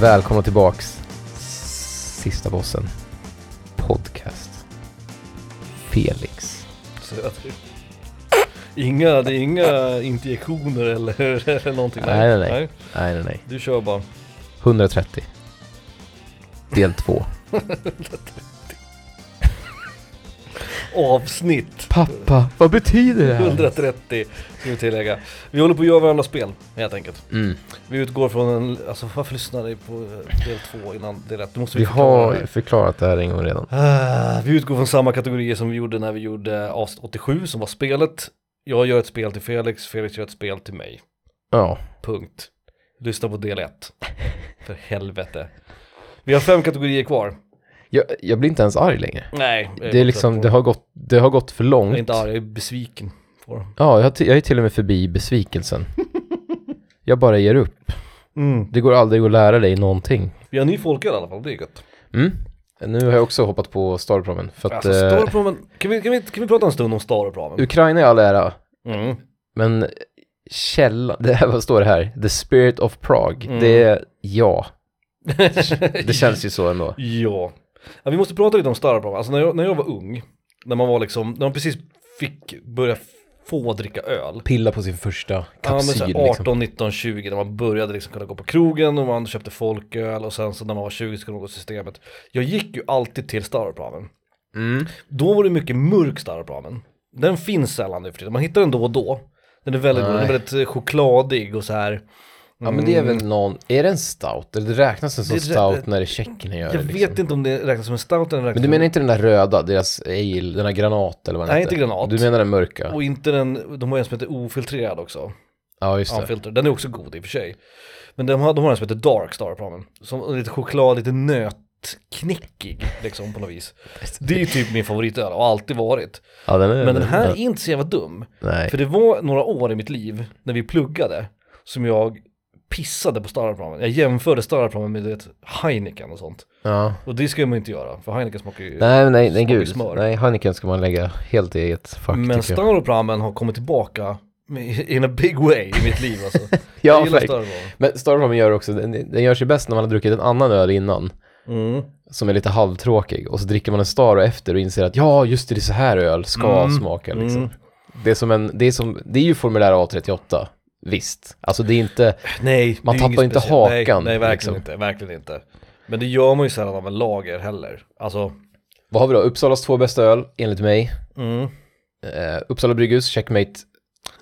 Välkomna tillbaks. Sista bossen. Podcast. Felix. Söder. Inga, det är inga injektioner eller, eller någonting? Nej, nej, nej. Nej, nej, nej. Du kör bara. 130. Del 2. Avsnitt Pappa, vad betyder det här? 130 ska vi tillägga. Vi håller på att göra varandra spel helt enkelt. Mm. Vi utgår från en, alltså varför lyssnade ni på eh, del 2 innan del 1? Det måste Vi vi förklara. har förklarat det här en gång redan. Ah, vi utgår från samma kategorier som vi gjorde när vi gjorde avsnitt 87 som var spelet. Jag gör ett spel till Felix, Felix gör ett spel till mig. Ja. Punkt. Lyssna på del 1. För helvete. Vi har fem kategorier kvar. Jag, jag blir inte ens arg längre. Nej. jag Det är liksom, det har gått, det har gått för Jag långt. är inte arg, jag är besviken på dem. Ja, jag, jag är till och med förbi besvikelsen. jag bara ger upp. Mm. Det går aldrig att lära dig någonting. Vi har ny folköl i alla fall, det är gött. Mm. Nu har jag också hoppat på Starpromen för att Alltså, eh, Starpromen, kan vi, kan, vi, kan vi prata en stund om Starpromen? Ukraina är all ära, Mm. men källa, det här, vad står det här? The Spirit of Prague, Mm. det är ja. Det känns ju så ändå. Ja. Ja. Vi måste prata lite om Starpromen. Alltså när jag, när jag var ung, när man var liksom, när man precis fick börja få dricka öl. Pilla på sin första Ja, men kapsyl så här liksom. 18, 19, 20 när man började liksom kunna gå på krogen och man köpte folköl och sen så när man var 20 så kunde man gå till systemet. Jag gick ju alltid till Starpromen. Mm. Då var det mycket mörk Starpromen. Den finns sällan nu för tiden, man hittar den då och då. Den är väldigt, den är väldigt chokladig och så här. Ja men det är Mm. väl någon, är det en stout? Eller det räknas en som Det- stout när det är tjeckerna gör Jag det liksom. vet inte om det räknas som en stout eller räknas Men du som- menar inte den där röda, deras ale, den där granat eller vad den Nej, heter? inte granat. Du menar den mörka? Och inte den, de har en som heter ofiltrerad också. Ja just det. Unfilter. Den är också god i och för sig. Men de har, de har en som heter Dark Star Promen. Som är lite choklad, lite nötknäckig liksom på något vis. Det är ju typ min favoritöl och har alltid varit. Ja den är Men den här är inte så jävla dum. Nej. För det var några år i mitt liv när vi pluggade som jag pissade på Starpromen. Jag jämförde Starpromen med det Heineken och sånt. Ja. Och det ska man inte göra, för Heineken smakar ju... Nej, nej, nej, gud. smör. Nej, Heineken ska man lägga helt i eget fack Men. Starpromen har kommit tillbaka in a big way i mitt liv alltså. Ja, jag. Starpromen. Men Starpromen gör också, den, den gör sig bäst när man har druckit en annan öl innan. Mm. Som är lite halvtråkig. Och så dricker man en Star och efter och inser att ja, just det, det är så här öl ska Mm. smaka liksom. Mm. Det är som en, det är som, det är ju formulär A38. Visst. Alltså det är inte, Nej, Man tappar inte speciellt. hakan, Nej, nej verkligen liksom. inte, verkligen inte. Men det gör man ju sällan av en lager heller. Alltså, vad har vi då? Uppsalas två bästa öl, enligt mig. mm, Eh, Uppsala Brygghus, Checkmate,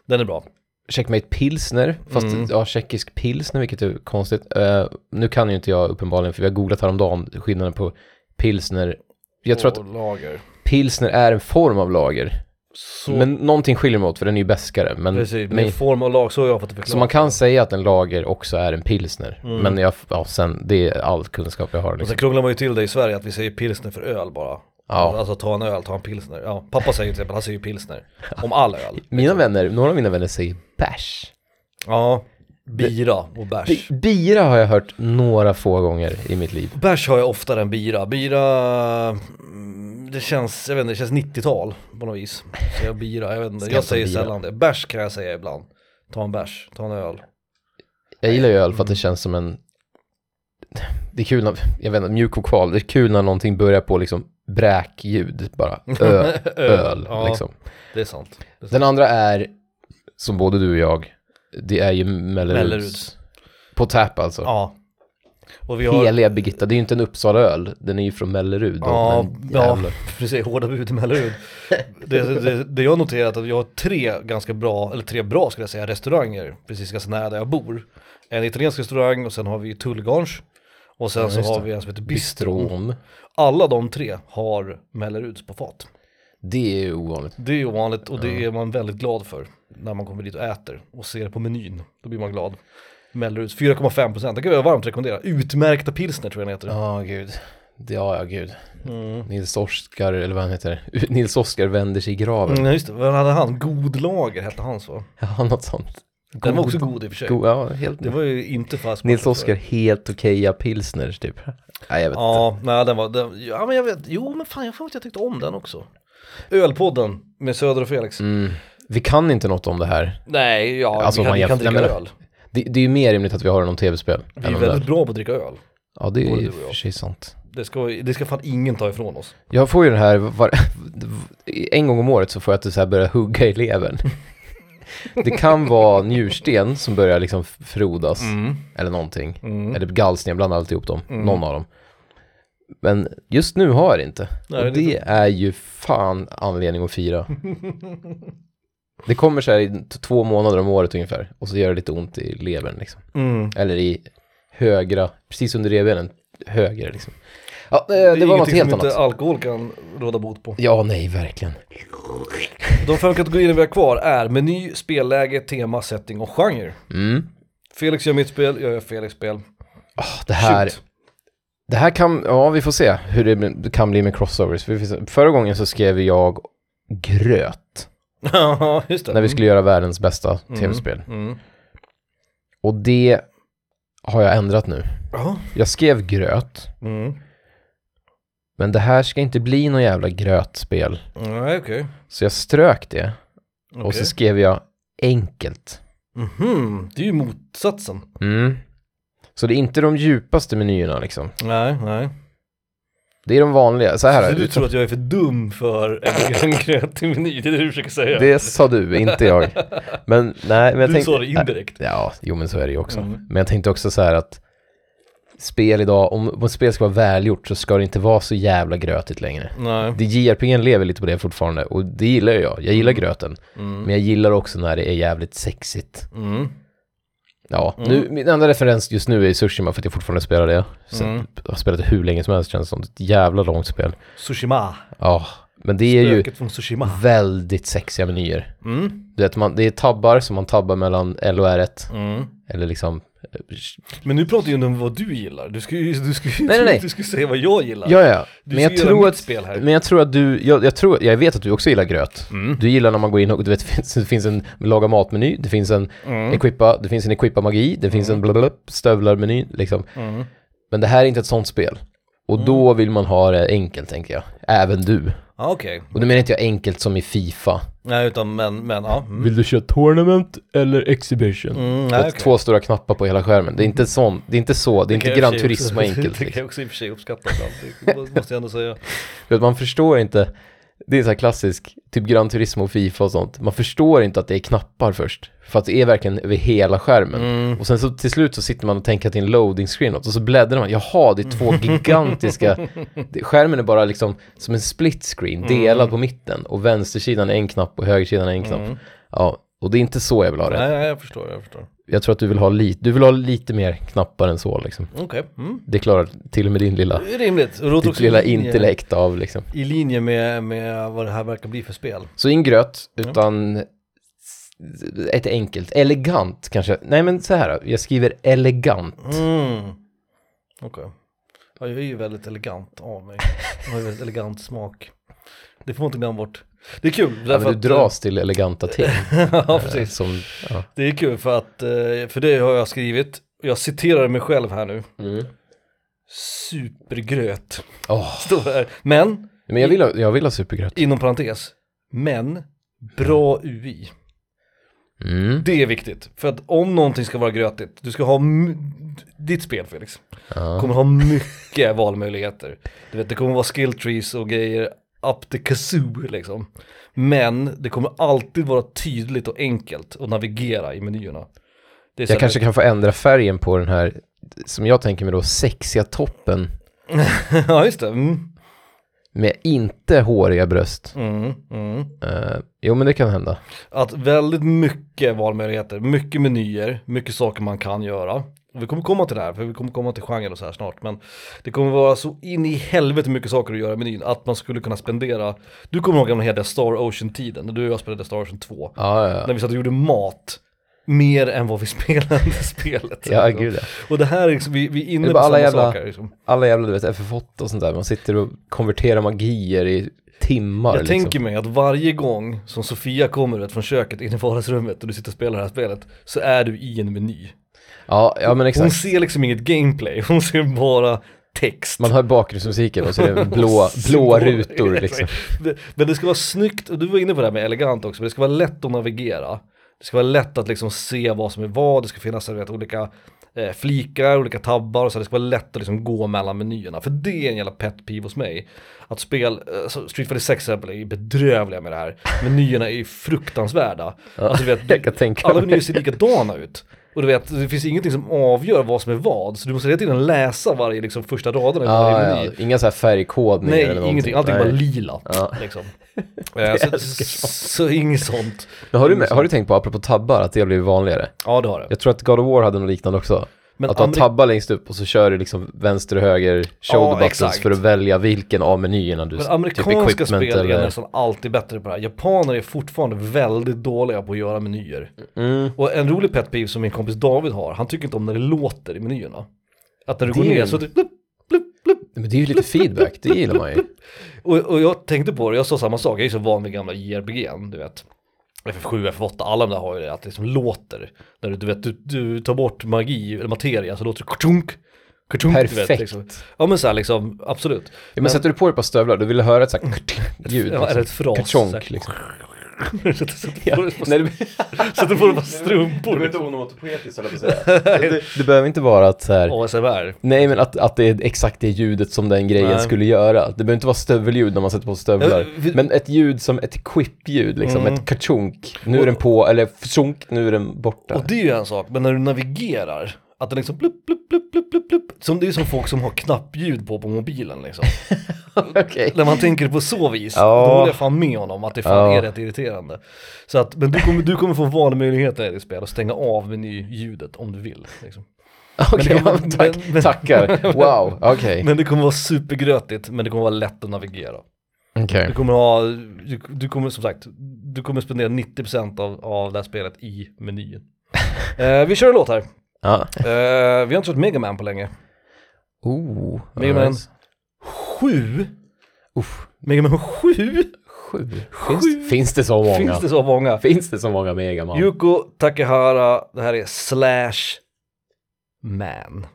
den är bra. Checkmate Pilsner. Fast Mm. ja, tjeckisk pilsner, vilket är konstigt. Eh, nu kan ju inte jag uppenbarligen, för vi har googlat häromdagen, skillnaden på pilsner. Jag tror att lager. pilsner är en form av lager. Så, Men någonting skiljer mot för den är ju bäskare. Men, precis, men, med form och lag, så har jag fått det förklarat. så man kan säga att en lager också är en pilsner. Mm. Men jag, ja, sen, det är all kunskap jag har. Och sen Liksom. krånglar man ju till det i Sverige att vi säger pilsner för öl bara. Ja. Alltså ta en öl, ta en pilsner. Ja, pappa säger till exempel, han säger pilsner. Om all öl. Mina vänner, några av mina vänner säger bärs. Ja, bira och bärs. Bi- Bira har jag hört några få gånger i mitt liv. Bärs har jag oftare än bira. Bira, det känns, jag vet inte, det känns 90-tal på något vis. Så jag bira, jag vet inte, Ska jag säger bira? sällan det. Bärs kan jag säga ibland. Ta en bärs, ta en öl. Jag gillar ju öl för att det känns som en... Det är kul när, jag vet inte, mjuk kval, det är kul när någonting börjar på liksom bräkljud bara. Ö, öl, ja, liksom. det är sant. Det är sant. Den andra är, som både du och jag, det är ju Melleruds. Melleruds. På tap alltså. Ja. Och vi har, Heliga Birgitta, det är ju inte en Uppsala-öl, den är ju från Mellerud. då, Ja, ja, precis, hårda bud i Mellerud. det, det, det jag har noterat är att jag har tre ganska bra, eller tre bra skulle jag säga, restauranger precis ganska nära där jag bor. En italiensk restaurang och sen har vi Tullgarns. Och sen Ja, så har vi en som heter Bistron. Bistron. Alla de tre har Melleruds på fat. Det är ovanligt. Det är ovanligt och det är man väldigt glad för när man kommer dit och äter och ser på menyn. Då blir man glad. Melleruds 4,5% det kan jag varmt rekommendera. Utmärkta pilsner tror jag den heter. Ja, gud. Det- Ja, ja, gud. Mm. Nils Oskar, eller vad han heter. Nils Oskar vänder sig i graven. Mm, just det, vad hade han? God lager hette hans va? Ja, något sånt. Den var också god i och för sig. God, ja, helt Det var ju inte fast Nils Oskar helt okeja pilsners typ. Nej, jag vet inte. Ja, nej den var, den, ja men jag vet, jo men fan jag får att jag tyckte om den också. Ölpodden med Söder och Felix. Mm. Vi kan inte något om det här. Nej, ja Alltså, vi, kan, vi kan dricka öl. Det, det är ju mer rimligt att vi har den om tv-spel. Vi än är om väldigt bra på att dricka öl. Ja, det är både ju du och för jag. sig sant. Det ska, det ska fan ingen ta ifrån oss. Jag får ju den här, var, en gång om året så får jag att så här börja hugga i levern. Det kan vara njursten som börjar liksom frodas, eller någonting. Mm. Eller gallsten, bland alltihop dem, Mm. någon av dem. Men just nu har jag det inte. Nej, och det är det är ju fan anledning att fira. Det kommer så här i två månader om året ungefär. Och så gör det lite ont i levern liksom. Mm. Eller i högra, precis under revbenen, höger liksom. Ja, det, Det är det var något helt annat. inte alkohol kan råda bot på. Ja, nej, verkligen. De fem kategorierna vi har kvar är meny, spelläge, tema, setting och genre. Mm. Felix gör mitt spel, jag gör Felix spel. Ah, det här, Shoot. det här kan, ja vi får se hur det kan bli med crossovers. Förra gången så skrev jag gröt Ja, just det. när vi skulle göra världens bästa Mm. tv-spel. Mm. Och det har jag ändrat nu. Ja. Jag skrev gröt, Mm. men det här ska inte bli någon jävla grötspel. Nej, okej. Så jag strök det och Okej. så skrev jag enkelt. Mhm, det är ju motsatsen. Mm. Så det är inte de djupaste menyerna liksom. Nej, nej. Det är de vanliga. Så här Så du tror att jag är för dum för en, en grötig meny, det är det du försöker säga? Det sa du, inte jag. Men nej, men jag du tänkte... sa det indirekt. Ja, jo men så är det ju också. Mm. Men jag tänkte också så här att spel idag, om, om ett spel ska vara välgjort så ska det inte vara så jävla grötigt längre. Nej. Det JRPG lever lite på det fortfarande och det gillar jag. Jag gillar Mm. gröten. Mm. Men jag gillar också när det är jävligt sexigt. Mm. Ja, Mm. nu, min enda referens just nu är Tsushima för att jag fortfarande spelar det. Så Mm. Jag har spelat det hur länge som helst känns det som. Ett jävla långt spel. Sushima. Ja, men det är ju Spöket Sushima. väldigt sexiga menyer. Mm. Du vet, man, det är tabbar som man tabbar mellan L och R1. Mm. Eller liksom... Men nu pratar ju om vad du gillar. Du ska ju, du ska Nej, nej, nej. Du ska säga vad jag gillar. Ja, ja. Du Men jag tror att... spel här. Men jag tror att du... Jag, jag, tror, jag vet att du också gillar gröt. Mm. Du gillar när man går in och... Du vet, det finns, det finns en laga matmeny. Det finns en Mm. equippa... Det finns en equippa magi. Det finns en blablabla stövlar-meny liksom. Mm. Men det här är inte ett sånt spel. Och då vill man ha det enkelt, tänker jag. Även du. Ja, okej. Och då menar inte jag enkelt som i Fifa. Nej, utan men, men ja. Mm. Vill du köra tournament eller exhibition? Mm, Det nej, är okej. Två stora knappar på hela skärmen. Det är inte sån, det är inte så, det är kan inte Gran Turismo enkelt. Det kan Liksom. jag också i och för sig uppskatta ibland. Det måste jag ändå säga. För att man förstår inte, det är så här klassisk, typ Gran Turismo och Fifa och sånt. Man förstår inte att det är knappar först. För att det är verkligen över hela skärmen. Mm. Och sen så till slut så sitter man och tänker att det är en loading screen och så bläddrar man. Jaha, det är två gigantiska... det, skärmen är bara liksom som en split screen, delad på mitten. Och vänstersidan är en knapp och högersidan är en knapp. Mm. Ja, och det är inte så jag vill ha det. Nej, jag förstår, jag förstår. Jag tror att du vill ha lite, du vill ha lite mer knappar än så liksom. Okej. Mm. Det klarar till och med din lilla, rimligt. Och ditt lilla linje- intellekt av liksom. I linje med, med vad det här verkar bli för spel. Så ingen gröt, utan ett enkelt, elegant kanske. Nej men så här, jag skriver elegant. Mm. Okej. Ja, jag är ju väldigt elegant av mig. Jag har ju väldigt elegant smak. Det får man inte glömma bort. Det är kul. Ja, du att, dras till eleganta ting. eh, ja, precis. Som, ja. Det är kul för att, eh, för det har jag skrivit. Jag citerar mig själv här nu. Mm. Supergröt. Åh, Står här. Men, men jag vill ha, jag vill ha supergröt. inom parentes, men bra UI. Mm. Det är viktigt. För att om någonting ska vara grötigt, du ska ha ditt spel Felix. Ja. kommer ha mycket valmöjligheter. Du vet, det kommer vara skill trees och grejer up the kazoo liksom. Men det kommer alltid vara tydligt och enkelt att navigera i menyerna. Jag kanske kan få ändra färgen på den här, som jag tänker mig då, sexiga toppen. ja, just det. Mm. Med inte håriga bröst. Mm, mm. Eh, jo men det kan hända. Att väldigt mycket valmöjligheter, mycket menyer, mycket saker man kan göra. Vi kommer komma till det här, för vi kommer komma till genre och så här snart, men det kommer vara så in i helvete mycket saker att göra i menyn, att man skulle kunna spendera, du kommer ihåg gamla hela Star Ocean-tiden, när du och jag spelade Star Ocean 2, Ja, ja, när vi satt och gjorde mat, mer än vad vi spelade spelet. Ja, liksom. gud ja. Och det här är liksom, vi, vi är inne är på bara samma alla jävla- saker. Liksom. Alla jävla du vet FF8 och sånt där, man sitter och konverterar magier i timmar Jag liksom. tänker mig att varje gång som Sofia kommer vet, från köket in i vardagsrummet och du sitter och spelar det här spelet, så är du i en meny. Ja, ja men Hon exakt. ser liksom inget gameplay, hon ser bara text. Man hör bakgrundsmusiken och så är det blå, blåa rutor liksom. Men det ska vara snyggt, och du var inne på det här med elegant också, men det ska vara lätt att navigera. Det ska vara lätt att liksom se vad som är vad, det ska finnas vet, olika eh, flikar, olika tabbar, så det ska vara lätt att liksom gå mellan menyerna. För det är en jävla pet peeve hos mig. Att spel, eh, så Street Fighter 6 exempel är bedrövliga med det här. Menyerna är ju fruktansvärda. Ja, Alltså, du vet, tänka alla menyer ser likadana ut. Och du vet, det finns ingenting som avgör vad som är vad. Så du måste hela tiden läsa varje liksom, första i varje Ja. Inga så här färgkodningar eller Nej, någonting. ingenting. Allting Nej. bara lila. Ja. Liksom. Eh, så, så, så inget sånt. Men har, du, har du tänkt på, apropå tabbar, att det har blivit vanligare? Ja, det har det. Jag tror att God of War hade något liknande också. Men att du Ameri- tabbar längst upp och så kör du liksom vänster och höger shoulder Ja, buttons för att välja vilken av menyerna du Men typ amerikanska equipment spel är eller... nästan alltid bättre på det här. Japaner är fortfarande väldigt dåliga på att göra menyer. Mm. Och en rolig pet peeve som min kompis David har, han tycker inte om när det låter i menyerna. Att när du Det går är ner så det blup, blup, blup. Men det är ju lite feedback, det gillar man ju. Och, och jag tänkte på det, jag sa samma sak, jag är så van vid gamla JRPG, du vet. FF7, FF8, alla de där har ju det, att det liksom låter. När du, du vet, du, du tar bort magi, eller materia, så låter det kachunk, kachunk, du vet. Perfekt. Liksom. Ja men så här liksom, absolut. Ja, men sätter du på dig ett par stövlar, du vill höra ett sånt här ljud. Ja, eller ett fras. Kachonk liksom. Sätter på dig på- Nej, det, sätter på dig på strumpor. inte onomatopoetiskt höll jag säga. det, det behöver inte vara att så här... ASMR. Nej men att, att det är exakt det ljudet som den grejen Nej. skulle göra. Det behöver inte vara stövelljud när man sätter på stövlar. Men ett ljud som ett equip-ljud liksom, Mm. ett kachunk. Nu är den på, eller fsunk, nu är den borta. Och det är ju en sak, men när du navigerar, att det liksom plupp, plupp, plupp, plupp, plupp, plupp. Som det är som folk som har knappljud på på mobilen liksom. Okej. När man tänker på så vis, Ja. då håller jag fan med honom att det fan Ja. är rätt irriterande. Så att, men du kommer, du kommer få valmöjligheter i ditt spel och stänga av menyljudet om du vill. Liksom. Okej, Men det ja, tack, men- tackar. Wow, okej. Men det kommer vara supergrötigt, men det kommer vara lätt att navigera. Okej. Du kommer ha, du, du kommer som sagt, du kommer spendera 90% av, av det här spelet i menyn. eh, vi kör en låt här. Ja. Eh, vi har inte kört Mega Man på länge. Oh, Mega Man. nice. Sju? Uff, Mega Man 7? sju. Finns, finns det så många? Finns det så många? Finns det så många Megaman? Yuko Takehara, det här är Slash Man.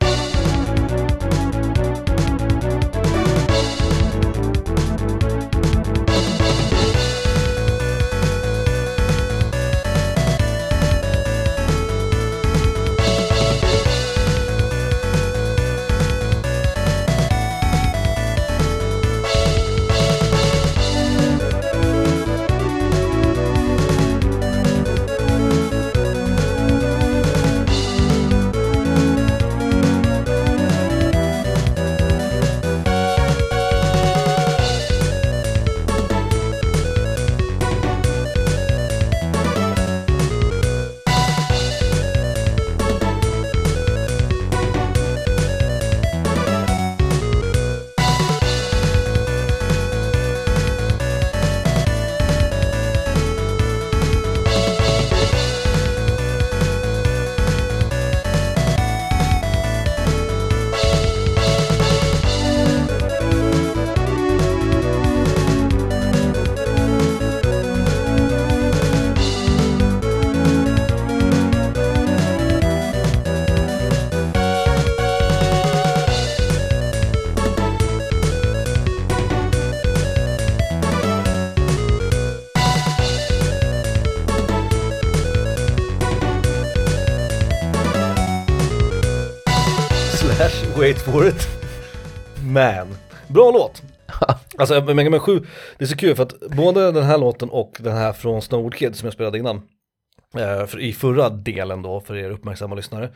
Wait for it, Man. Bra låt! Alltså Mega Man 7, det är så kul för att både den här låten och den här från Snowboard Kid som jag spelade innan, eh, för, i förra delen då för er uppmärksamma lyssnare,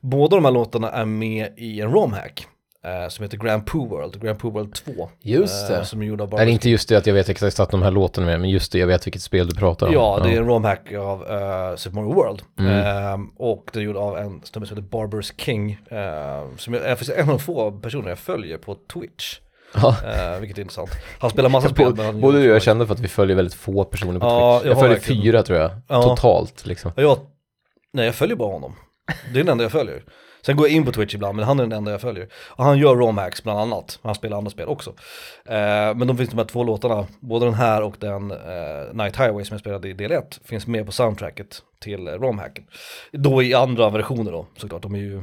båda de här låtarna är med i en romhack eh, som heter Grand Poo World, Grand Poo World 2. Just det. Eh, som är gjord av Är Barbara det inte just det att jag vet exakt att de här låtarna är med, men just det, jag vet vilket spel du pratar om. Ja, det är en romhack av uh, Super Mario World. Mm. Ehm, och det är gjord av en snubbe som heter Barbers King. ehm, som är är en av de få personer jag följer på Twitch. Ja. Uh, vilket är intressant. Han spelar massa spel. men Både, du och jag känner för att vi följer väldigt få personer på Ja, Twitch. jag Jag följer verkligen- fyra tror jag, Ja. totalt liksom. Ja, Jag, nej, jag följer bara honom. Det är den enda jag följer. Sen går jag in på Twitch ibland, men han är den enda jag följer. Och han gör romhacks bland annat. Han spelar andra spel också. Eh, men de finns de här två låtarna, både den här och den eh, Night Highway som jag spelade i del 1, finns med på soundtracket till eh, romhacken. Då i andra versioner då, såklart. De är ju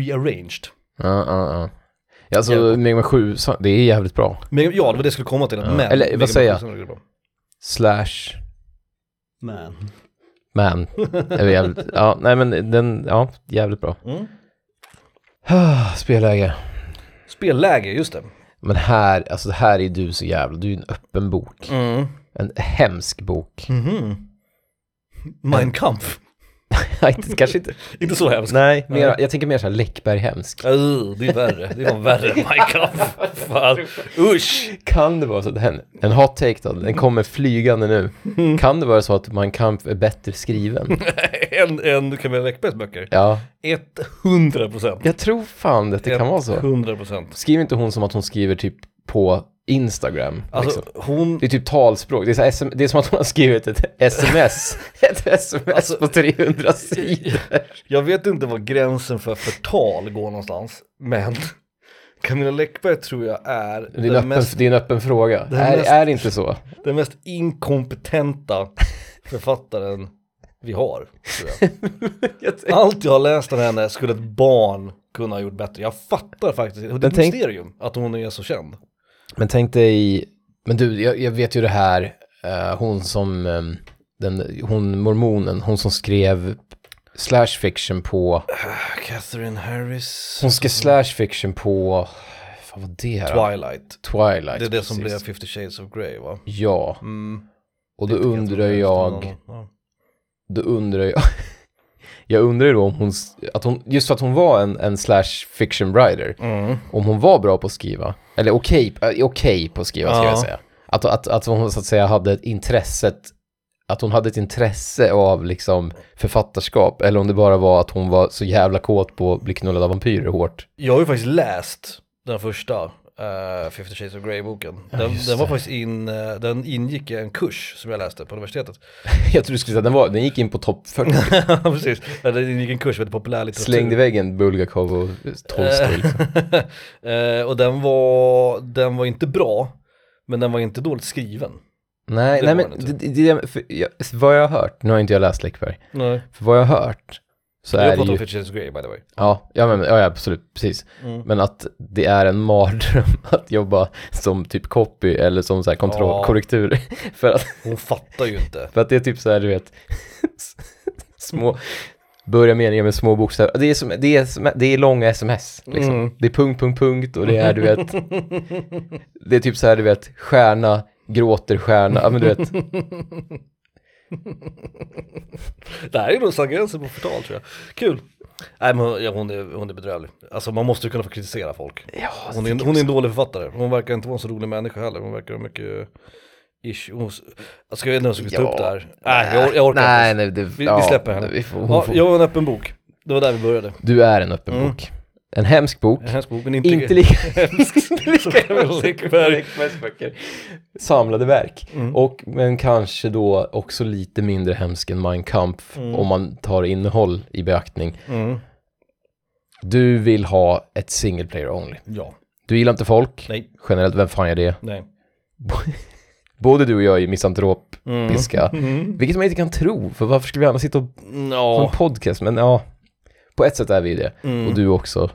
rearranged. Ja, ja, ja. Ja, Alltså, Jävligt. Mega Man 7, så- det är jävligt bra. Men ja, det var det jag skulle komma till. Ja. Men, Eller, vad säger jag? 7 är bra. Slash Man. Man. är jävligt, ja, nej men den, ja, jävligt bra. Mm. Spelläge. Spelläge, just det. Men här, alltså det här är du så jävla, du är en öppen bok. Mm. En hemsk bok. Mhm. Mein Kampf. Nej, inte- Kanske inte. Inte så hemskt. Nej, mer, Nej. jag tänker mer såhär Läckberg hemsk. Uh, det är värre, det var värre än. Fan, usch! Kan det vara så att den, en hot take då, den kommer flygande nu. Kan det vara så att Kampf är bättre skriven? en, en Camilla Läckbergs böcker. Ja, 100 procent. jag tror fan att det kan vara så. 100 procent. Skriver inte hon som att hon skriver typ på Instagram? Alltså liksom? hon, Det är typ talspråk, det är, SM, det är som att hon har skrivit ett sms, ett sms Alltså- på 300 sidor. jag vet inte var gränsen för förtal går någonstans, men Camilla Läckberg tror jag är Det är, en öppen, mest, det är en öppen fråga. den Är, mest- är det inte så? den mest inkompetenta författaren vi har. Tror jag. Allt jag har läst av henne skulle ett barn kunna ha gjort bättre. Jag fattar faktiskt, det är ett tänk- mysterium att hon är så känd. Men tänk dig, men du, jag, jag vet ju det här, eh, hon som, ehm, den, hon mormonen, hon som skrev slash fiction på, Catherine Harris. hon skrev slash fiction på, vad var det här? Twilight. Twilight. Det är det som precis. blev 50 shades of Grey va? Ja, Mm. och då Inte Catherine undrar jag, då undrar jag, jag undrar ju då om hon, att hon, just för att hon var en, en slash fiction writer. Mm. om hon var bra på att skriva, eller okej äh, okej på att skriva ska Ja. jag säga. Att, att, att hon så att säga hade ett intresset, att hon hade ett intresse av liksom författarskap, eller om det bara var att hon var så jävla kåt på att bli knullad av vampyrer hårt. Jag har ju faktiskt läst den första uh, 50 shades of Grey-boken. Den, just den var faktiskt in, eh, den ingick i en kurs som jag läste på universitetet. jag tror du skulle säga den var, den gick in på topp 40, Precis, Ja, det ingick en kurs som heter populärlitteratur. slängde i väggen Bulgakov och Tolstoj liksom. Eh, och den var, den var inte bra, men den var inte dåligt skriven. Nej, Det nej men den det, det, jag, vad jag har hört, nu har inte jag läst Läckberg, Nej. för vad jag har hört så Jag är pratar om ju, 50 shades of Grey by the way. ja, ja, men, ja, absolut, precis. Mm. Men att det är en mardröm att jobba som typ copy eller som så här kontroll, Ja. korrektur. För att, Hon fattar ju inte. för att det är typ så här, du vet, små, börja meningar med små bokstäver. Det är, som, det är, som, det är långa sms, liksom. Mm. Det är punkt, punkt, punkt och det är, du vet, det är typ så här, du vet, stjärna, gråter stjärna, ja men du vet, Det här är nog gränsen på förtal tror jag. Kul. Nej men hon, är, hon är bedrövlig. Alltså man måste ju kunna få kritisera folk. ja, Hon är, en- hon är en dålig författare. Hon verkar inte vara en så rolig människa heller. Hon verkar ha mycket. Hon, jag ska jag vet inte om jag ska ta upp det här. Nej, jag, jag orkar nej, inte. nej, det, Vi, ja, vi släpper henne. Vi får, ja, jag var en öppen bok. Det var där vi började. Du är en öppen Mm. bok. En hemsk bok. En hemsk bok, men inte, Inte lika hemsk som Läckberg. Böcker. Samlade verk. Mm. Och, men kanske då också lite mindre hemsk än Mein Kampf Mm. om man tar innehåll i beaktning. Mm. Du vill ha ett single player only. Ja, Du gillar inte folk. nej, Generellt, vem fan är det? nej. Både du och jag är misantrop-piska. Mm. Vilket man inte kan tro, för varför skulle vi annars sitta och ha en Ja. podcast? Men ja, på ett sätt är vi det. Mm. Och du också,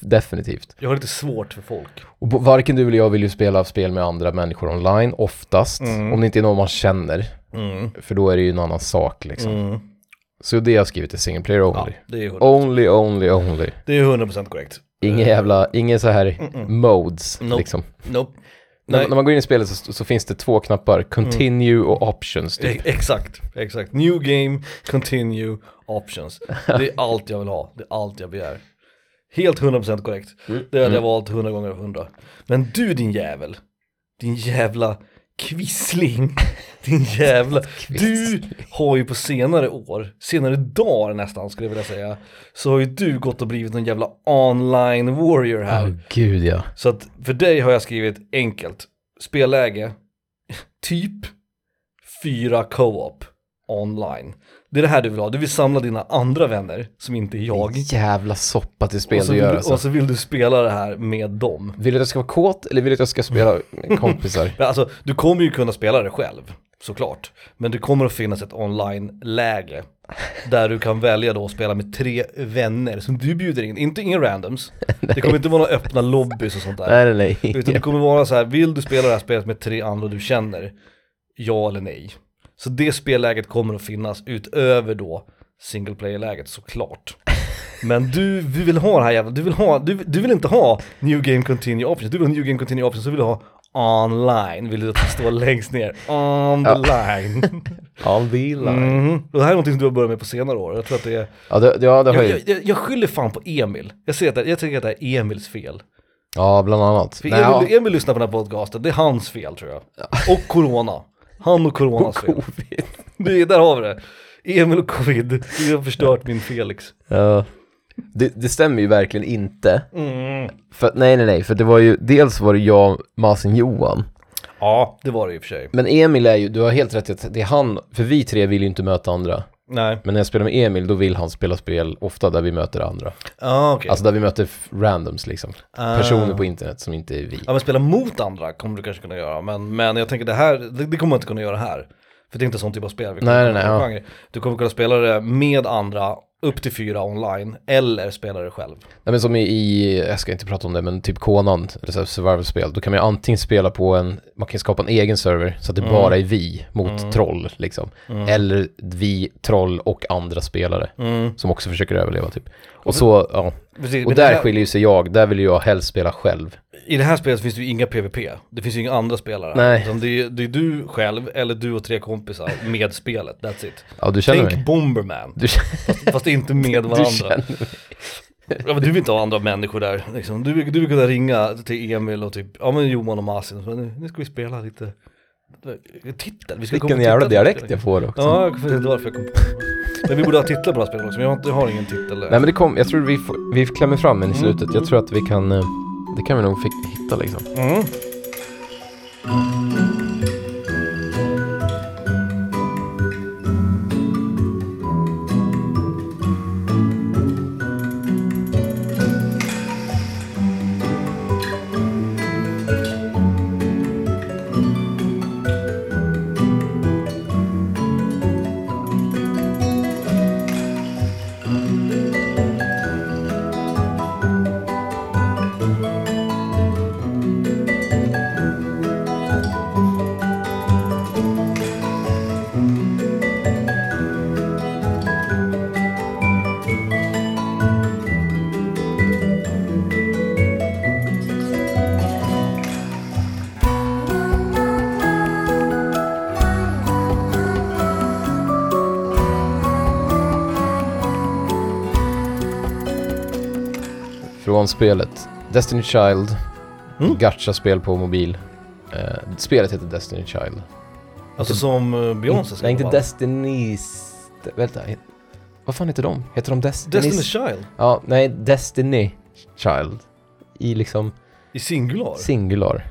definitivt. Jag har lite svårt för folk. Och varken du eller jag vill ju spela spel med andra människor online, oftast. Mm. Om det inte är någon man känner, Mm. för då är det ju en annan sak liksom. Mm. Så det jag har skrivit är single player Ja, only. det är ju 100%, Only, only, only. det är 100% korrekt. Inga jävla, inga så här modes Nope. liksom. Nope. När, när man går in i spelet så, så finns det två knappar, continue och options typ. E- Exakt, exakt. New game, continue, options. Det är allt jag vill ha, det är allt jag begär. Helt 100% korrekt. Det hade jag valt 100 gånger av 100. Men du din jävel, din jävla kvissling, din jävla, du har ju på senare år, senare dagar nästan skulle jag vilja säga, så har ju du gått och blivit en jävla online warrior här. Åh gud ja. Så att för dig har jag skrivit enkelt, spelläge, typ fyra co-op online. Det är det här du vill ha, du vill samla dina andra vänner som inte är jag. Jävla soppa till spel Och så, du gör alltså. och så vill du spela det här med dem. Vill du att jag ska vara kåt eller vill du att jag ska spela med kompisar? Alltså, du kommer ju kunna spela det själv, såklart. Men det kommer att finnas ett online-läge. Där du kan välja då att spela med tre vänner som du bjuder in, inte inga randoms. Det kommer inte vara några öppna lobbys och sånt där. nej, nej, nej. Utan det kommer vara så här, vill du spela det här spelet med tre andra du känner? Ja eller nej? Så det spelläget kommer att finnas utöver då single player-läget såklart. Men du, du vill ha det här jävla, du vill ha, du, du vill inte ha New Game Continue Options, du vill ha New Game Continue Options, så vill du ha online, vill du att det står längst ner, on the Ja. line. On the line. Och det här är någonting som du har börjat med på senare år, jag tror att det är, Ja, det, ja, det har jag, jag, jag, jag skyller fan på Emil. Jag, ser att det, jag tycker att det är Emils fel. ja bland annat. För Nej, ja. Emil, Emil lyssnar på den här podcasten, det är hans fel tror jag. Och Corona. Han och Coronas fel. Covid. Det, är- där har vi det. Emil och covid, det har förstört min Felix. Ja. Det, det stämmer ju verkligen inte. Mm. För, nej, nej, nej, för det var ju, dels var det jag, Masen Johan. Ja, det var det i och för sig. Men Emil är ju, du har helt rätt i att det är han, för vi tre vill ju inte möta andra. Nej. Men när jag spelar med Emil, då vill han spela spel ofta där vi möter andra. Ja, okej. Alltså där vi möter randoms liksom. Ah. Personer på internet som inte är vi. Ja men spela mot andra kommer du kanske kunna göra, men, men jag tänker det här, det, det kommer man inte kunna göra här. För det är inte sån typ av spel vi Nej, nej, nej, genre. Du kommer kunna spela det med andra upp till fyra online, eller spela det själv. Nej men som i, i, jag ska inte prata om det, men typ Conan, eller så survival-spel, då kan man ju antingen spela på en, man kan skapa en egen server så att det Mm. bara är vi mot Mm. troll liksom. Mm. Eller vi, troll och andra spelare Mm. som också försöker överleva typ. Och så, ja. Precis, Och där här, skiljer sig jag, där vill jag helst spela själv. I det här spelet finns det ju inga PVP, det finns ju inga andra spelare. Nej. Utan det, är, det är du själv, eller du och tre kompisar med spelet, that's it. Ja, du känner Tänk mig. Bomberman, Du, känner- fast inte med du varandra. känner mig. Ja men du vill inte ha andra människor där liksom. du, du vill kunna ringa till Emil och typ, ja men Johan och Martin och så, nu, nu ska vi spela lite Titel, vi ska komma Vilken på jävla dialekt jag får också. Ja, jag vet inte varför jag kom på det. Men vi borde ha titlar på det här spelet också, men jag har, inte, jag har ingen titel Nej men det kom, jag tror vi, får, vi klämmer fram en i Mm. slutet. Jag tror att vi kan, eh, det kan vi nog hitta liksom. mm. Från spelet Destiny Child, Mm. gacha-spel på mobil. Eh, spelet heter Destiny Child. Alltså som uh, Beyoncé ska Nej, inte. Destiny's... Vänta, vad fan heter de? Heter de Destiny's? Destiny's Child, Ja, nej, Destiny Child. I liksom i singular. singular.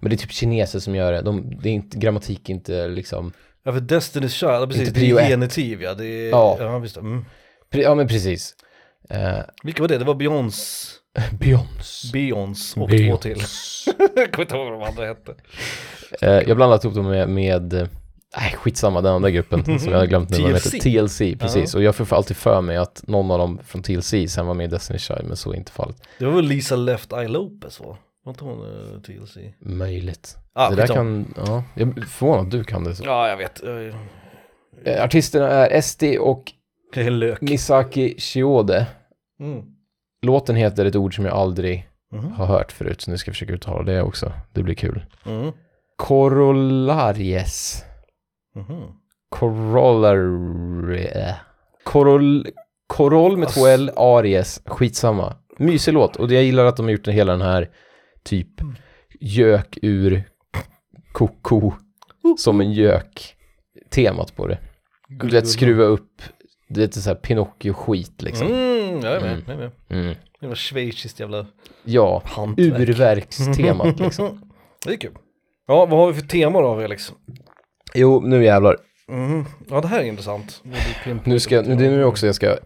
Men det är typ kineser som gör det. De, det är inte, grammatik inte liksom... ja för Destiny's Child, precis, det är genitiv ja, det är, Ja. ja visst. Mm. Ja men precis. Eh, Vilka var det? Det var Beyoncé, Beyoncé. Beyoncé och Beyoncé. två till. jag kommer inte ihåg vad de andra hette. Eh, jag blandat ihop dem med, med eh, nej skitsamma, den andra gruppen som jag hade glömt nu vad TLC. heter. TLC, precis. Och jag får alltid för mig att någon av dem från TLC sen var med i Destiny Child, men så är inte fallet. Det var väl Lisa Left Eye Lopez va? Var inte hon uh, TLC? Möjligt. Ah, det där skitsamma. kan, ja, jag är förvånad att du kan det så. Ja, jag vet. Eh, artisterna är SD och lök. Misaki Shiode. Mm. Låten heter ett ord som jag aldrig Mhm. har hört förut, så nu ska jag försöka uttala det också. Det blir kul. Mm. Corollaries. Mhm. Corollary. Coroll, Coroll med två L, Aries, skitsamma. Mysig låt och jag gillar att de har gjort hela den här typ gök ur koko som en gök temat på det. Du vet skruva upp, det är lite så här Pinocchio-skit liksom. Mm, jag är med. Mm. Jag är med. Mm. Det var schweiziskt jävla Ja, hantverk. urverkstemat liksom. Det är kul. Ja, vad har vi för tema då Felix? Jo, nu jävlar. Mm. Ja, det här är intressant. Nu ska, nu, det är nu också jag ska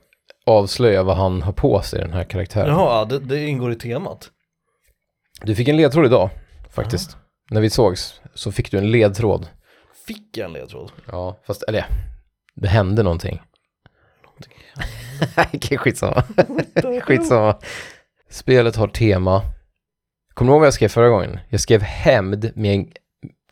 avslöja vad han har på sig, den här karaktären. Jaha, det, det ingår i temat. Du fick en ledtråd idag, faktiskt. När vi sågs så fick du en ledtråd. Fick jag en ledtråd? Ja, fast, eller det hände någonting. Okej, skitsamma. skitsamma. Spelet har tema. Kommer du ihåg vad jag skrev förra gången? Jag skrev hämnd med en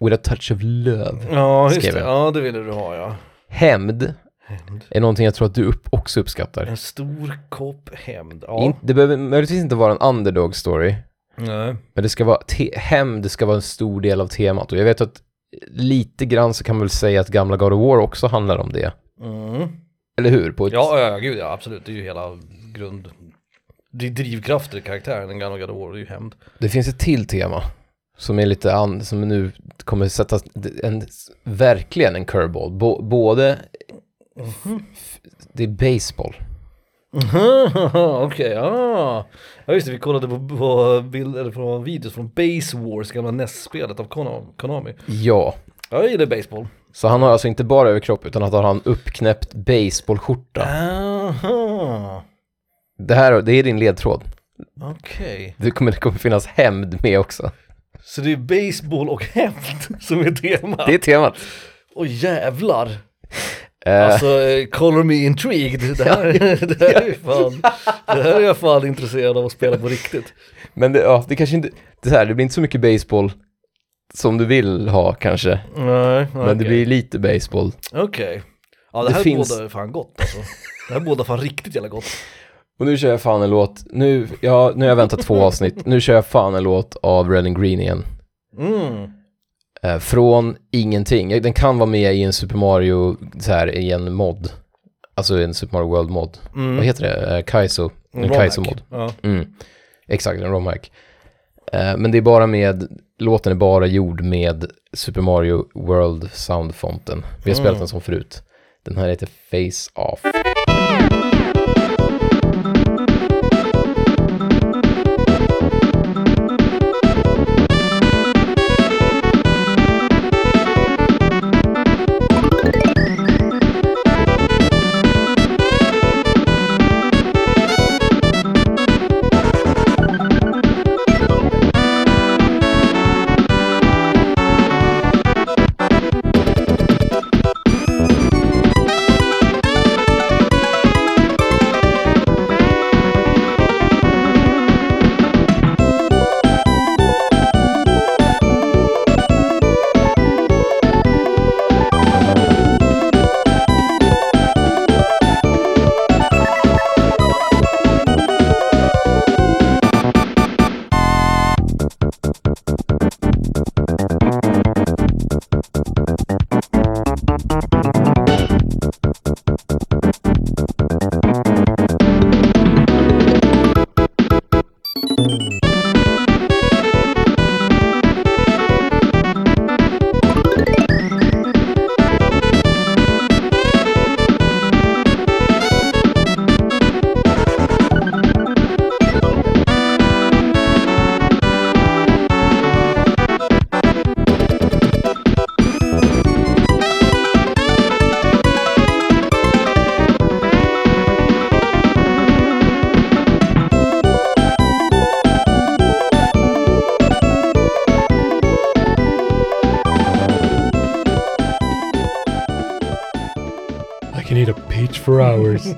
With a touch of love. Ja, just Skrev det. jag. Ja, det ville du ha ja. Hämnd Hämnd. är någonting jag tror att du upp, också uppskattar. En stor kopp hämnd. Ja. In, det behöver möjligtvis inte vara en underdog story, Nej. men det ska vara, te, hämnd ska vara en stor del av temat. Och jag vet att lite grann så kan man väl säga att gamla God of War också handlar om det. Mm. Eller hur? På ett, Ja, ja, gud ja, absolut. Det är ju hela grund... Det är drivkrafter i karaktären, den gamla God of War, det är ju hämnd. Det finns ett till tema som är lite an, som nu kommer sätta en, verkligen en curveball. Bo, både, f- det är baseball. Okej, ja. Ja just det, vi kollade på, på bilder, på videos från Base Wars, gamla NES-spelet av Konami- Ja, jag gillar baseball. Så han har alltså inte bara överkropp utan att han har en uppknäppt baseballskjorta. Aha, Det här, det är din ledtråd. okej. Det kommer, det kommer finnas hämnd med också. Så det är baseball och hämnd som är tema? Det är temat. Åh jävlar! Eh, Alltså, eh, color me intrigued. Det här, det, här är fan, det här är jag fan intresserad av att spela på riktigt. men det, ja, det kanske inte, det, här, det blir inte så mycket baseball som du vill ha kanske. Nej, Men det blir lite baseball. Okej. Ja, det, Det här finns- bådar fan gott alltså. Det här bådar fan riktigt jävla gott. Och nu kör jag fan en låt, nu, ja, nu har jag väntat två avsnitt, nu kör jag fan en låt av Red and Green igen. Mm. Eh, från ingenting, den kan vara med i en Super Mario, så här, i en mod. Alltså en Super Mario World mod. Mm. Vad heter det? Eh, Kaizo. En Romac. Kaizo-mod. Ja. Mm. Exakt, en romhack. Eh, men det är bara med, låten är bara gjord med Super Mario World soundfonten. Vi har spelat Mm. den som förut. Den här heter Face Off. Hours.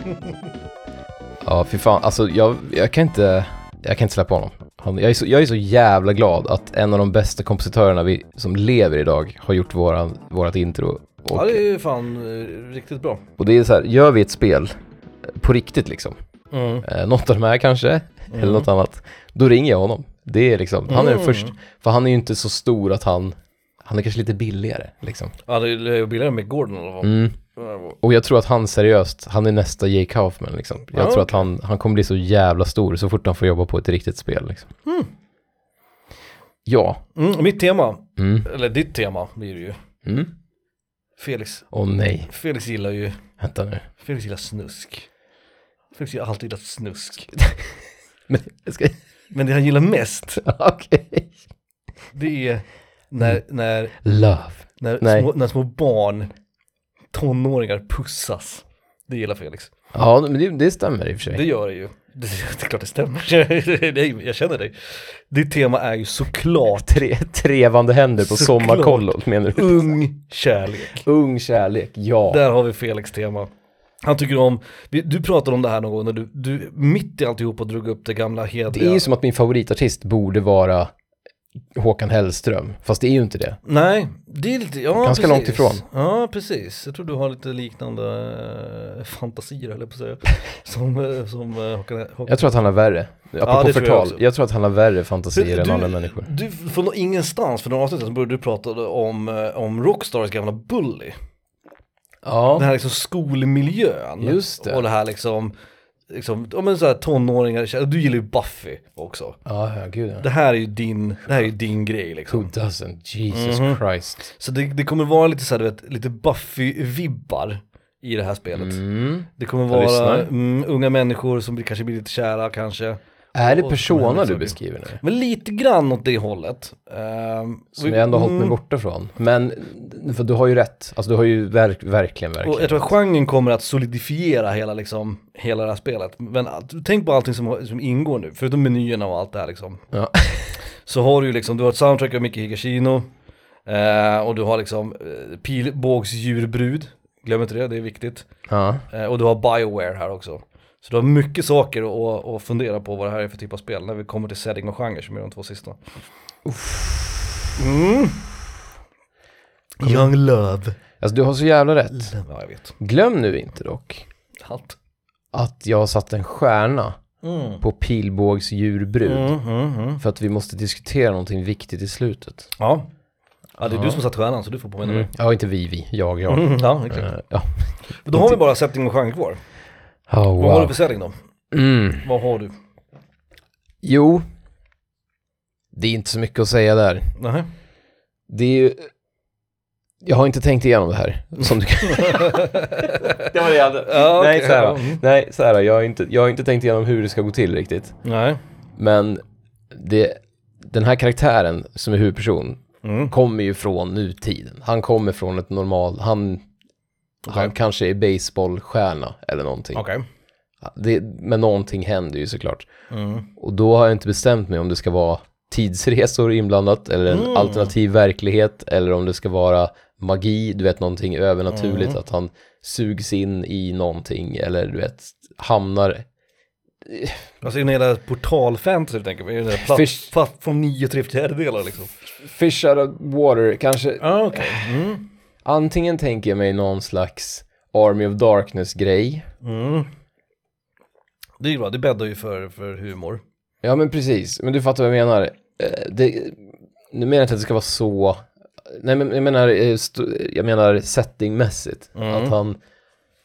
Ja, fy fan. Alltså jag, jag kan inte, jag kan inte släppa honom. Han, jag, är så, jag är så jävla glad att en av de bästa kompositörerna vi, som lever idag har gjort våran, vårat intro. Och, ja, det är ju fan eh, riktigt bra. och det är så här, gör vi ett spel eh, på riktigt liksom, Mm. eh, något av de här kanske, eller något annat, då ringer jag honom. Det är liksom, han är den Mm. först, för han är ju inte så stor att han, han är kanske lite billigare liksom. Ja, det är billigare med Gordon i alla fall. Mm. Och jag tror att han seriöst, han är nästa Jake Kaufman liksom. Jag Ja, tror att han, han kommer bli så jävla stor så fort han får jobba på ett riktigt spel liksom. Mm. Ja. Mm, mitt tema, Mm. eller ditt tema blir det ju. Mm. Felix. Åh nej, Felix gillar ju, vänta nu. Felix gillar snusk. Felix har alltid gillat snusk. Men, ska... Men det han gillar mest, Okej. det är när, när, Love. när, Nej. små, när små barn, tonåringar pussas. Det gillar Felix. Ja, men det, det stämmer i och för Det sig. gör det ju. Det, det är klart det stämmer. Jag känner dig. Ditt tema är ju såklart Tre, trevande händer på Såklart. sommarkollon menar du? ung kärlek. Ung kärlek, ja. Där har vi Felix tema. Han tycker om, du pratade om det här någon gång när du, du mitt i alltihop och drog upp det gamla Det hedliga. är ju som att min favoritartist borde vara Håkan Hellström. Fast det är ju inte det. Nej, det är lite, ja Ganska precis. långt ifrån. Ja, precis. Jag tror du har lite liknande eh, fantasier, eller på att säga. Som, eh, som eh, Håkan, Håkan. Jag tror att han har värre. Apropå det tror jag förtal. Jag, tror att han har värre fantasier än du, andra människor. Du, från ingenstans, för några avsnitt sedan började du prata om, eh, om Rockstars gamla Bully. Ja. Den här liksom skolmiljön. Just det. Och det här liksom, liksom ja men så här tonåringar, du gillar ju Buffy också. Ja, ja, gud ja. Det här är ju din, det här är ju din grej Who liksom. doesn't? Jesus Mhm. Christ. Så det, det kommer vara lite så här, du vet, lite Buffy-vibbar i det här spelet. Mm. Det kommer vara mm, unga människor som kanske blir lite kära kanske. Är det Persona du beskriver nu? Men lite grann åt det hållet. Ehm, Som jag ändå har hållit mig mm, borta från. Men, för du har ju rätt. Alltså du har ju verk, verkligen, verkligen Och jag tror att genren kommer att solidifiera hela, liksom, hela det här spelet. Men att- tänk på allting som, som ingår nu, förutom menyerna och allt det här liksom. Ja. Så har du ju liksom, du har ett soundtrack av Miki Higashino. Eh, och du har liksom eh, pilbågsdjurbrud. Glöm inte det, det är viktigt. Ja. Eh, och du har Bioware här också. Så du har mycket saker att, att fundera på vad det här är för typ av spel när vi kommer till setting och genre som är de två sista. Mm. Young Love. Alltså du har så jävla rätt. Ja, jag vet. Glöm nu inte dock Allt. att jag har satt en stjärna Mm. på pilbågsdjurbrud. Mm, mm, mm. För att vi måste diskutera någonting viktigt i slutet. Ja. Ja, det är Ja. du som satt stjärnan så du får påminna mig. Ja, inte vi, vi. Jag, jag. Mm, ja, det är klart. Eh, ja. Då har vi bara setting och genre kvar. Oh, Vad har du wow. för setting då? Mm. Vad har du? Jo, det är inte så mycket att säga där. Nej. Det är ju... Jag har inte tänkt igenom det här, som du kan... det var det jag hade. Ja, Nej, så här, mm. Nej, så här, jag har, inte, jag har inte tänkt igenom hur det ska gå till riktigt. Nej. Men det, den här karaktären som är huvudperson Mm. kommer ju från nutiden. Han kommer från ett normal, han, han Okej. kanske är baseballstjärna eller någonting. Okej. Det, men någonting händer ju såklart. Mm. Och då har jag inte bestämt mig om det ska vara tidsresor inblandat eller en Mm. alternativ verklighet eller om det ska vara magi, du vet någonting övernaturligt, Mm. att han sugs in i någonting eller du vet hamnar Alltså är det hela portalfantasy du tänker på? Är det där platt, Fish- plattform 9 tre fjärdedelar liksom? fish out of water, kanske Ja, okej. Mm. Antingen tänker jag mig någon slags Army of Darkness-grej. Mm. Det är ju bra, det bäddar ju för, för humor. Ja men precis, men du fattar vad jag menar. Eh, Det, nu menar jag inte att det ska vara så, nej men jag menar, eh, jag menar settingmässigt. Mm. Att han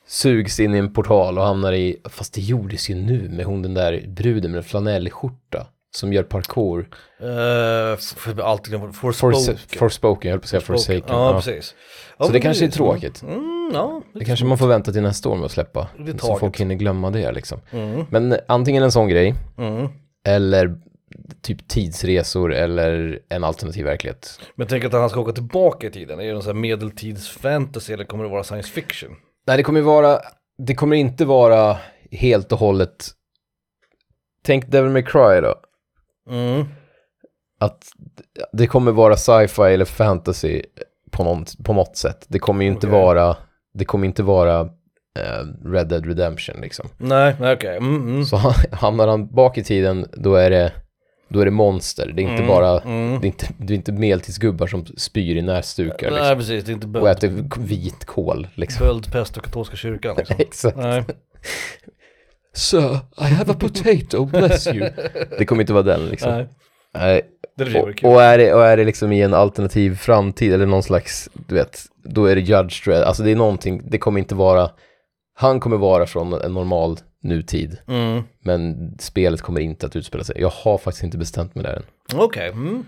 sugs in i en portal och hamnar i, fast det gjordes ju nu med hon den där bruden med en flanellskjorta som gör parkour. Uh, för alltid glömma Forspoken, Forspoken. Jag höll på att säga Forsaken. Ja, Ja. precis. Ja, Så det kanske är det- tråkigt. Mm, ja, Det kanske man får vänta till nästa år med att släppa. Det är Så folk hinner glömma det liksom. Mm, Men antingen en sån grej, mm. eller typ tidsresor eller en alternativ verklighet. Men tänk att han ska åka tillbaka i tiden, är det någon sån här medeltidsfantasy eller kommer det vara science fiction? Nej, det kommer vara, det kommer inte vara helt och hållet, tänk Devil May Cry då, Mm. att det kommer vara sci-fi eller fantasy på, någon, på något sätt. Det kommer ju inte Okej. vara, det kommer inte vara eh, Red Dead Redemption liksom. Nej, okej. Mm, mm. Så hamnar han bak i tiden, då är det, då är det monster. Det är inte Mm, bara, mm. det är inte, det är inte medeltidsgubbar som spyr i närstukar liksom. Nej, precis, det är inte Och böld, äter vit kål liksom. böld pest och katolska kyrkan liksom. Exakt. Nej. Sir, I have a potato, bless you. Det kommer inte vara den liksom. Nej, Nej. det Och, och, är det, och är det liksom i en alternativ framtid eller någon slags, du vet, då är det Judge Dredd. Alltså det är någonting, det kommer inte vara, han kommer vara från en normal nutid. Mm. Men spelet kommer inte att utspela sig. Jag har faktiskt inte bestämt mig där än. Okej, mm.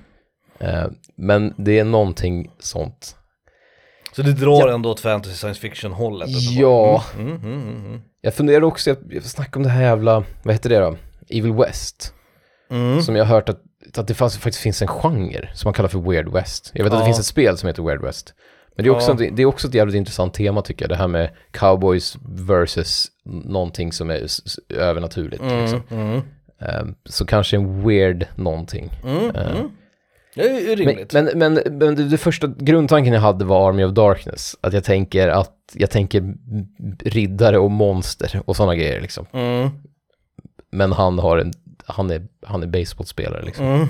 Eh, men det är någonting sånt. Så det drar ändå åt fantasy science fiction hållet? Ja. Mm, mm, mm, mm. Jag funderade också, jag, jag snackade om det här jävla, vad heter det då? Evil West. Mm. Som jag har hört att, att det fanns, faktiskt finns en genre som man kallar för Weird West. Jag vet att Ja. det finns ett spel som heter Weird West. Men det är, också, Ja. det är också ett jävligt intressant tema tycker jag. Det här med cowboys versus någonting som är övernaturligt. Liksom. Mm, mm. Eh, så kanske en weird någonting. Mm, mm. Det är Men, rimligt. men, men, men det, det första grundtanken jag hade var Army of Darkness. Att jag tänker att jag tänker riddare och monster och sådana grejer liksom. Mm. Men han har en, han är, han är baseballspelare liksom. Mm.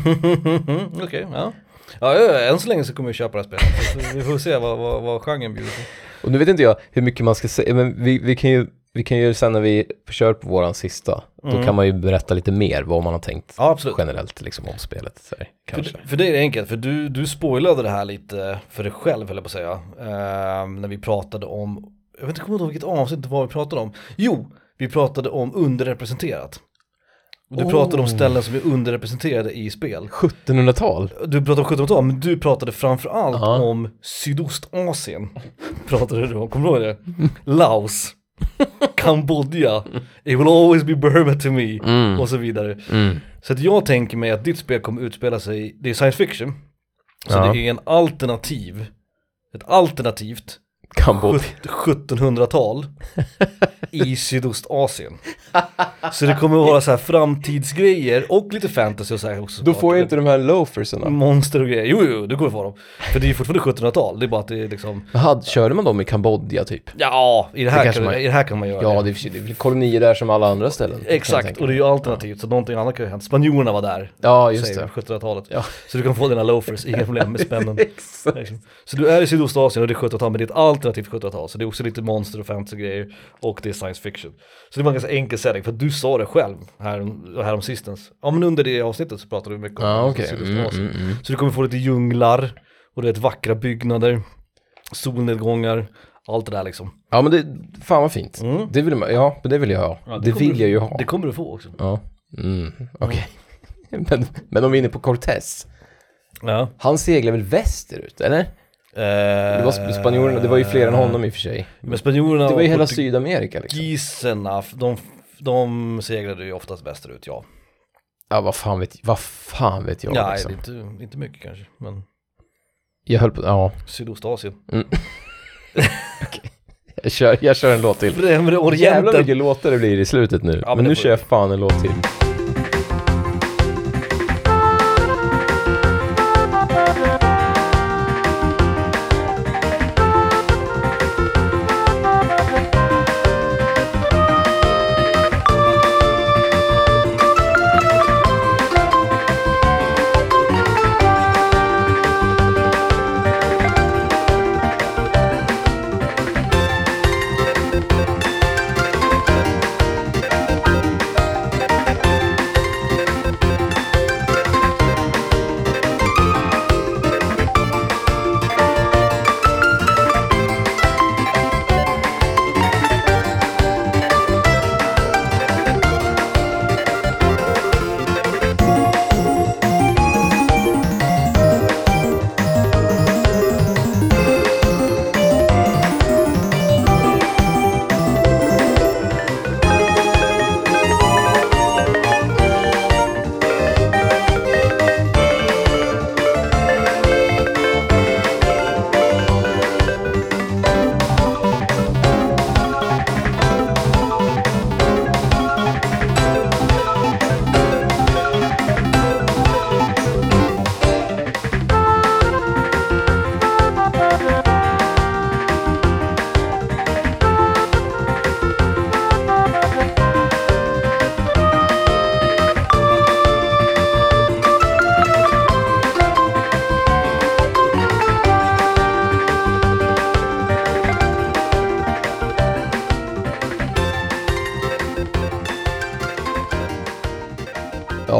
Okej, ja. Ja, ja, än så länge så kommer jag köpa det här spelet. Vi får se vad, vad, vad genren bjuder på. Och nu vet inte jag hur mycket man ska säga, men vi, vi kan ju vi kan ju sen när vi kör på våran sista, då kan man ju berätta lite mer vad man har tänkt Ja, absolut. generellt liksom om spelet. Så här, kanske. För, för det är enkelt, för du, du spoilade det här lite för dig själv, höll jag på att säga. Ehm, när vi pratade om, jag vet inte kommer ihåg vilket avsnitt det var vi pratade om. Jo, vi pratade om underrepresenterat. Du Oh. pratade om ställen som är underrepresenterade i spel. 1700-tal? Du pratade om 1700-tal, men du pratade framförallt Ja. om Sydostasien. pratade du om, kommer du ihåg det? Laos, Kambodja, It will always be Burma to me, Mm. och så vidare. Mm. Så att jag tänker mig att ditt spel kommer utspela sig, det är science fiction, så Ja. det är en alternativ, ett alternativt Kambodja. 1700-tal i Sydostasien. Så det kommer vara så här framtidsgrejer och lite fantasy och så här också. Då får jag inte de här loafersarna. Monster och grejer, jo jo, du kommer få dem. För det är ju fortfarande 1700-tal, det är bara att det är liksom Jaha, körde man dem i Kambodja typ? Ja, i det här, kanske kan, man- i det här kan man göra Ja, det. det är, det är kolonier där som alla andra ställen. Exakt, och det är ju alternativt, så någonting annat kan ju ha hänt. Spanjorerna var där, Ja, just säger det. vi, 1700-talet. Ja. Så du kan få dina loafers, inga problem med spännen. Exakt. Så du är i Sydostasien och det är 1700-tal, men det är ett alternativt 1700-tal. Så det är också lite monster och fantasy-grejer och det är science fiction. Så det var en ganska enkel setting, för du sa det själv här, här om sistens. Ja men under det avsnittet så pratade du mycket om okej. Sydostasien. Mm, mm, mm. Så du kommer få lite djunglar, och det är ett vackra byggnader, solnedgångar, allt det där liksom. Ja, men det, fan vad fint. Mm. Det vill man, ja, men det vill jag ha. Ja, det kommer vill du- jag ju ha. Det kommer du få också. Ja, mm, okej. men, men om vi är inne på Cortés, Ja. han seglar väl västerut, eller? Det var sp- spanjorerna, det var ju fler än honom i och för sig. Men spanjorerna Det var ju hela Sydamerika liksom. Portugiserna, de, de seglade ju oftast västerut, ja. Ja, vad fan vet, vad fan vet jag Nej, liksom. inte, inte mycket kanske, men Jag höll på, ja. Sydostasien. Jag kör, jag kör en låt till. Främre Jävlar Orienten. vilka låtar det blir i slutet nu. Ja, men men nu får kör jag fan en låt till.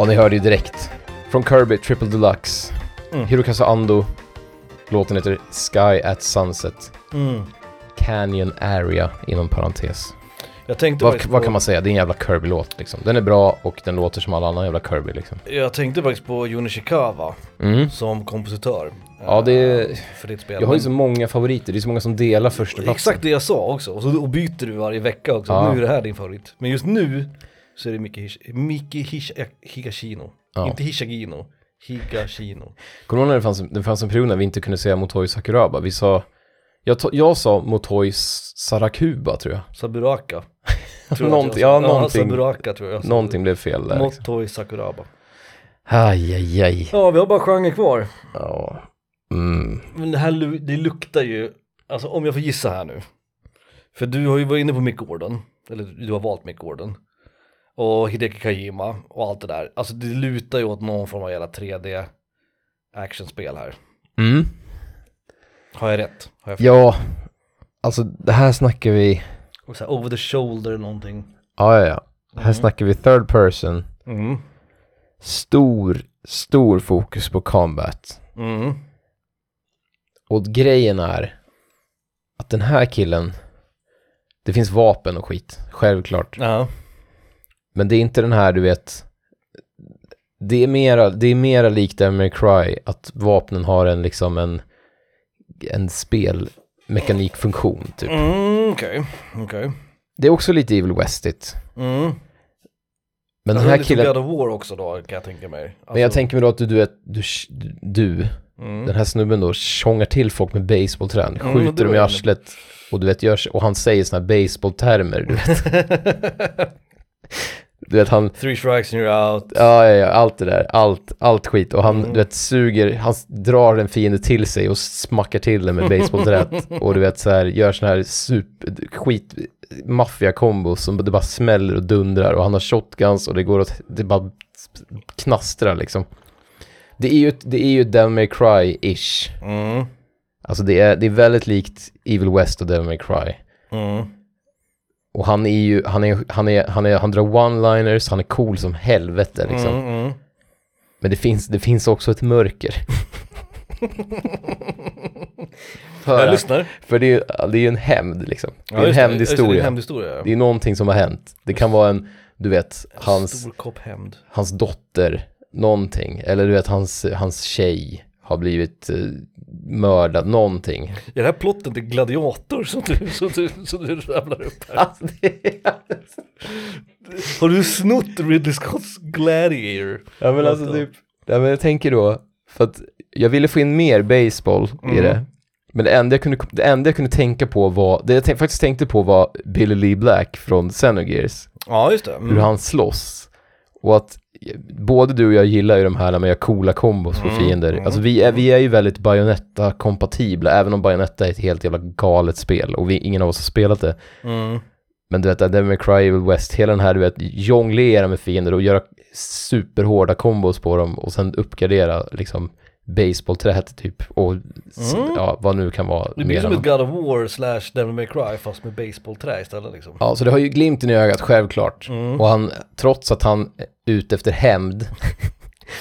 Ni hörde ju direkt. Från Kirby, Triple Deluxe. Mm. Hirokazu Ando. Låten heter Sky at Sunset. Mm. Canyon Area, inom parentes. Jag tänkte Vad, vad på, kan man säga? Det är en jävla Kirby-låt liksom. Den är bra och den låter som alla andra jävla Kirby liksom. Jag tänkte faktiskt på Jun Ishikawa Mm. som kompositör. Ja, det- eh, För ditt spel. Jag har ju så många favoriter, det är så många som delar första platsen. Exakt det jag sa också, och så och byter du varje vecka också. Ja. Nu är det här din favorit. Men just nu så är det Miki, Hish, Miki Hish, Higashino. Ja. Inte Hishagino, Higashino. Kommer du ihåg när det fanns, det fanns en period när vi inte kunde säga Motoi Sakuraba? Vi sa, jag, jag sa Motoi Sarakuba tror jag. Saburaka. tror Någonting- jag ja, någonting. Saburaka tror jag. Någonting blev fel där. Liksom. Motoi Sakuraba. Aj, aj, aj. Ja, vi har bara genre kvar. Ja. Mm. Men det här det luktar ju, alltså om jag får gissa här nu. För du har ju varit inne på Mick Gordon, eller du har valt Mick Gordon. Och Hideki Kojima och allt det där. Alltså det lutar ju åt någon form av jävla 3D actionspel här. Mm. Har jag rätt? Har jag? Ja, alltså det här snackar vi, Och så här, over the shoulder någonting. ja ja ja. Här snackar vi third person, Mm. stor, stor fokus på combat. Mm. Och grejen är att den här killen, det finns vapen och skit, självklart. Ja. Men det är inte den här, du vet, det är mera, det är mera likt Devil Cry, att vapnen har en liksom en, en spelmekanikfunktion typ. Mm, okej. Okej. Det är också lite Evil Westigt. Mm. Men alltså, den här killen, God of War också då kan jag tänka mig. Alltså, men jag tänker mig då att du, du du, du mm. den här snubben då tjongar till folk med baseballträn, det skjuter var dem i arslet och du vet, gör, och han säger såna här baseballtermer, du vet. du vet, han, Three strikes and you're out. ja, ja, ja, allt det där, allt, allt skit och han, Mm. du vet, suger, han drar en fiende till sig och smackar till den med baseballträt och du vet så här, gör såna här super, skit, maffia kombos som det bara smäller och dundrar och han har shotguns och det går att, det bara knastrar liksom. Det är ju, det är ju Devil May Cry-ish. Mm. Alltså det är, det är väldigt likt Evil West och Devil May Cry. Mm. Och han är ju, han är, han är, han är, han drar one-liners, han är cool som helvete liksom. Mm, mm. Men det finns, det finns också ett mörker. för, Jag lyssnar. för det är ju det är en hämnd liksom. Det är Ja, en just det. Är hämndhistoria. hämndhistoria. ja. Det är någonting som har hänt. Det kan vara en, du vet, hans, hans dotter, någonting. Eller du vet, hans, hans tjej har blivit eh, mördad, någonting. Är det här plotten till Gladiator som du, som du, som du rabblar upp här? Alltså, det är... Har du snott Ridley Scotts Gladiator? Ja men alltså typ, ja, men jag tänker då, för att jag ville få in mer baseball i Mm. det. Men det enda jag kunde, det enda jag kunde tänka på var, det jag tänk, faktiskt tänkte på var Billy Lee Black från Xenogears. Ja, just det. Mm. Hur han slåss. Och att både du och jag gillar ju de här gör coola kombos på Mm, fiender. mm. Alltså vi är, vi är ju väldigt Bayonetta-kompatibla, även om Bayonetta är ett helt jävla galet spel och vi, ingen av oss har spelat det. Mm. Men du vet, Devil May Cry, Evil West, hela den här du vet, jonglera med fiender och göra superhårda kombos på dem och sen uppgradera liksom baseballträet typ och Mm. ja, vad nu kan vara Det blir som ett God of War slash Devil May Cry fast med baseballträ istället liksom. Ja, så det har ju glimten i ögat, självklart. Mm. Och han, trots att han är ute efter hämnd,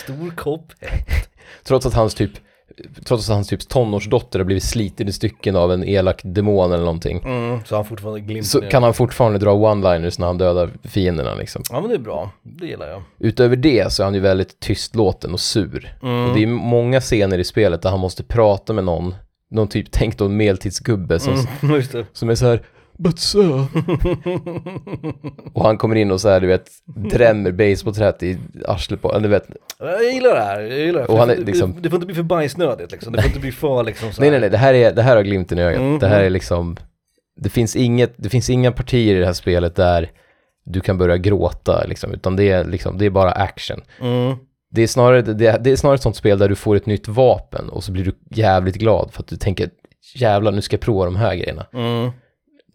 Stor kopp. trots att hans typ, trots att hans typ tonårsdotter har blivit sliten i stycken av en elak demon eller någonting, Mm. Så han fortfarande glimten så kan han fortfarande dra one-liners när han dödar fienderna liksom. Ja men det är bra, det gillar jag. Utöver det så är han ju väldigt tystlåten och sur. Mm. Och det är många scener i spelet där han måste prata med någon, någon typ, tänk då en medeltidsgubbe som, Mm, som är så här But sir. och han kommer in och så här, du vet, drämmer basebollträt i arslet på, eller du vet, Jag gillar det här, jag gillar det. Och han är liksom- det, får inte bli för bajsnödigt liksom, det får inte bli för liksom så nej här. nej nej, det här är, det här har glimten i ögat. Mm, det här mm. är liksom, det finns inget, det finns inga partier i det här spelet där du kan börja gråta liksom, utan det är liksom, det är bara action. Mm. Det är, snarare, det, det är snarare ett sånt spel där du får ett nytt vapen och så blir du jävligt glad för att du tänker jävlar nu ska jag prova de här grejerna. Mm.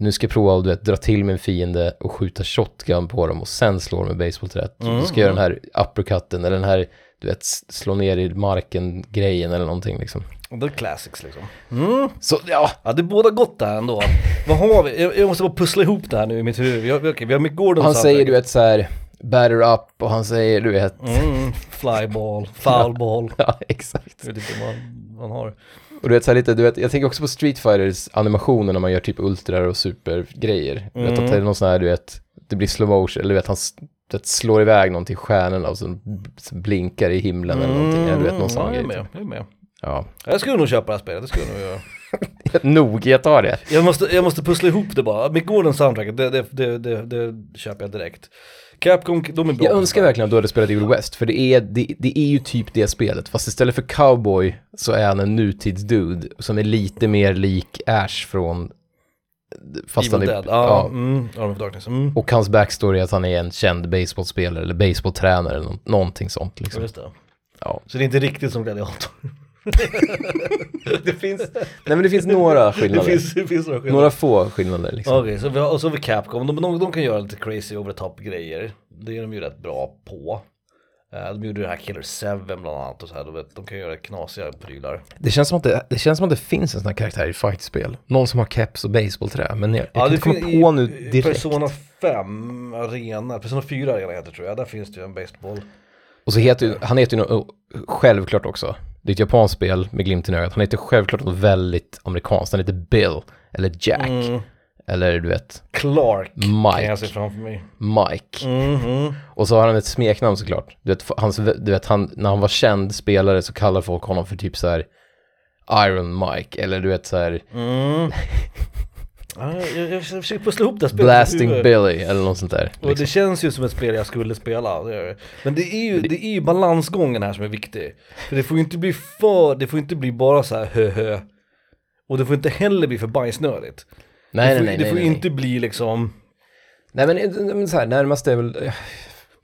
Nu ska jag prova att du vet, dra till med en fiende och skjuta shotgun på dem och sen slå dem med basebollträt. Mm, Du ska göra den här uppercutten eller den här, du vet, slå ner i marken grejen eller någonting liksom. Är classics liksom. Mm. Så ja, Ja det båda gott det här ändå. Vad har vi? Jag, jag måste bara pussla ihop det här nu i mitt huvud. Vi har, okej, vi har Mick Gordon han säger du vet så här, batter up och han säger du vet, Mm. Flyball, foulball. ja exakt. Jag vet inte vad man har. Och du vet så lite, du vet, jag tänker också på Street Fighters animationer när man gör typ ultrar och supergrejer. Vet Mm. att det är någon sån här, du vet, det blir slow motion, eller du vet han vet, slår iväg någonting i stjärnorna och så blinkar i himlen eller någonting. Eller du vet någon sån Mm. ja, jag är med, jag är med. Ja. Jag skulle nog köpa det här spelet, det skulle jag nog göra. Nog, jag tar det. Jag måste, jag måste pussla ihop det bara. Mick Gordon soundtracket, det, det, det, det, det köper jag direkt. Capcom, de är bra. Jag önskar verkligen att du hade spelat Evil West, för det är, det, det är ju typ det spelet. Fast istället för cowboy så är han en nutidsdude som är lite mer lik Ash från... Fast Evil han är, Dead, ja. ja. Mm, Arm of Darkness. Mm. Och hans backstory är att han är en känd baseballspelare eller baseballtränare eller nå- någonting sånt liksom. Det. Ja. Så det är inte riktigt som Gladiator. Det finns... Nej men det finns några Det skillnader. finns, det finns några skillnader. några få skillnader liksom. Okej, så vi har, och så har vi Capcom, de, de, de kan göra lite crazy over the top grejer. det är de ju rätt bra på. Eh, De gjorde det här Killer 7 bland annat och så här, du vet, de kan göra knasiga prylar. Det känns som att det, det, känns som att det finns en sån här karaktär i fightspel. Någon som har keps och baseballträ, men jag, jag kan inte komma på nu direkt. Persona 5 arena, Persona 4 arena heter det, tror jag, där finns det ju en baseball. Och så heter ju, han heter ju något, självklart också, det är ett japanskt spel med glimten i ögat, han heter självklart något väldigt amerikanskt, han heter Bill, eller Jack, Mm. eller du vet, Clark kan jag Mike, se framför mig. Mike. Mhm. Och så har han ett smeknamn såklart. Du vet, hans, du vet han, när han var känd spelare så kallar folk honom för typ så här Iron Mike, eller du vet så här Mm. Ja, jag, jag försöker pussla ihop det här spelet Blasting. Billy, eller något sånt där. Och Liksom. det känns ju som ett spel jag skulle spela. Men det är, ju, det är ju balansgången här som är viktig. För det får ju inte bli för, det får inte bli bara så här hö hö. Och det får inte heller bli för bajsnödigt. Nej, det nej, får, nej, det nej, får nej. inte bli liksom, Nej men, men så här, närmast är väl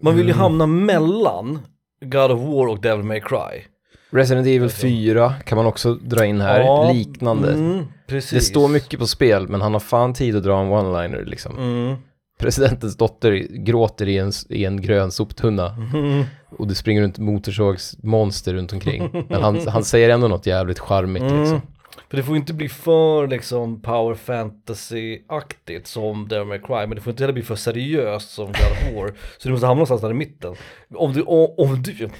man vill ju Mm. hamna mellan God of War och Devil May Cry. Resident Evil 4 kan man också dra in här, Ja, liknande. Mm. Det står mycket på spel, men han har fan tid att dra en one-liner liksom. Mm. Presidentens dotter gråter i en, i en grön soptunna Mm. och det springer runt motorsågsmonster runt omkring. Men han, han säger ändå något jävligt charmigt Mm. liksom. För det får inte bli för liksom power fantasy-aktigt som Devil May Cry, men det får inte heller bli för seriöst som God of War. Så du måste hamna någonstans där i mitten. Om du, om, om du, om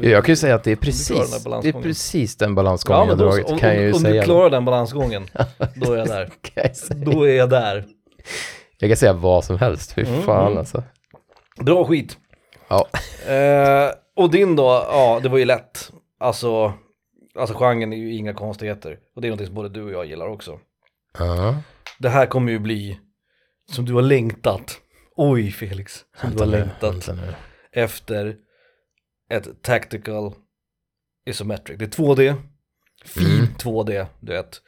du Jag kan ju säga att det är precis, det är precis den balansgången jag då, dragit, om, kan jag ju om, om säga. du klarar den balansgången, då är jag där. Jag. Då är jag där. jag kan säga vad som helst, fy Mm, fan mm. alltså. Bra skit. Ja. Eh, och din då, ja det var ju lätt. Alltså, alltså genren är ju inga konstigheter. Och det är någonting som både du och jag gillar också. Ja. Det här kommer ju bli som du har längtat. Oj Felix, som du har längtat nu. efter ett tactical isometric. Det är 2D, fin Mm. 2D, du vet.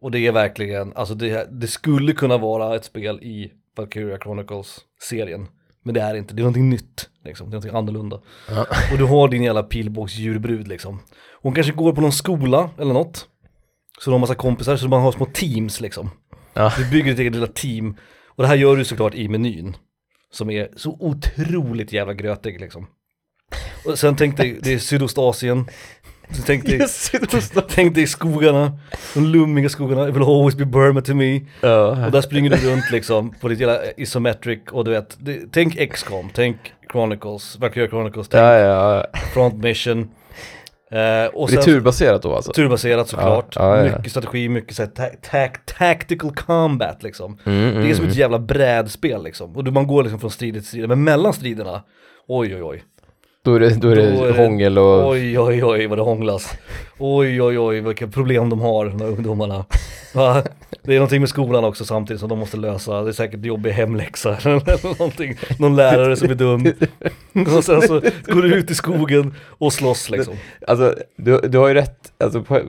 Och det är verkligen, alltså det, det skulle kunna vara ett spel i Valkyria Chronicles-serien. Men det är inte, det är någonting nytt, liksom. det är någonting annorlunda. Ja. Och du har din jävla pilbågsdjurbrud liksom. Hon kanske går på någon skola eller något. Så de har massa kompisar, så man har små teams liksom. Ja. Du bygger ditt eget lilla team. Och det här gör du såklart i menyn. Som är så otroligt jävla grötig liksom. Och sen tänk dig, det är Sydostasien. Så tänk dig, tänk dig skogarna, de lummiga skogarna, it will always be Burma to me. Ja. Och där springer du runt liksom på ditt jävla isometric och du vet, det, tänk XCOM, tänk Chronicles, Valkyria Chronicles, tänk Ja, ja, ja. Front Mission. Eh, och Det är turbaserat då alltså? turbaserat såklart, Ja, ja, ja. mycket strategi, mycket så ta- ta- tactical combat liksom. Mm, Det är som mm, ett jävla brädspel liksom. Och man går liksom från strid till strid, men mellan striderna, oj oj oj. Då är det, då är det hångel och... Oj oj oj vad det hånglas. Oj oj oj vilka problem de har, de här ungdomarna. Va? Det är någonting med skolan också samtidigt som de måste lösa. Det är säkert jobbig hemläxa eller någonting. Någon lärare som är dum. Och sen så går du ut i skogen och slåss liksom. Alltså, du, du har ju rätt, alltså på...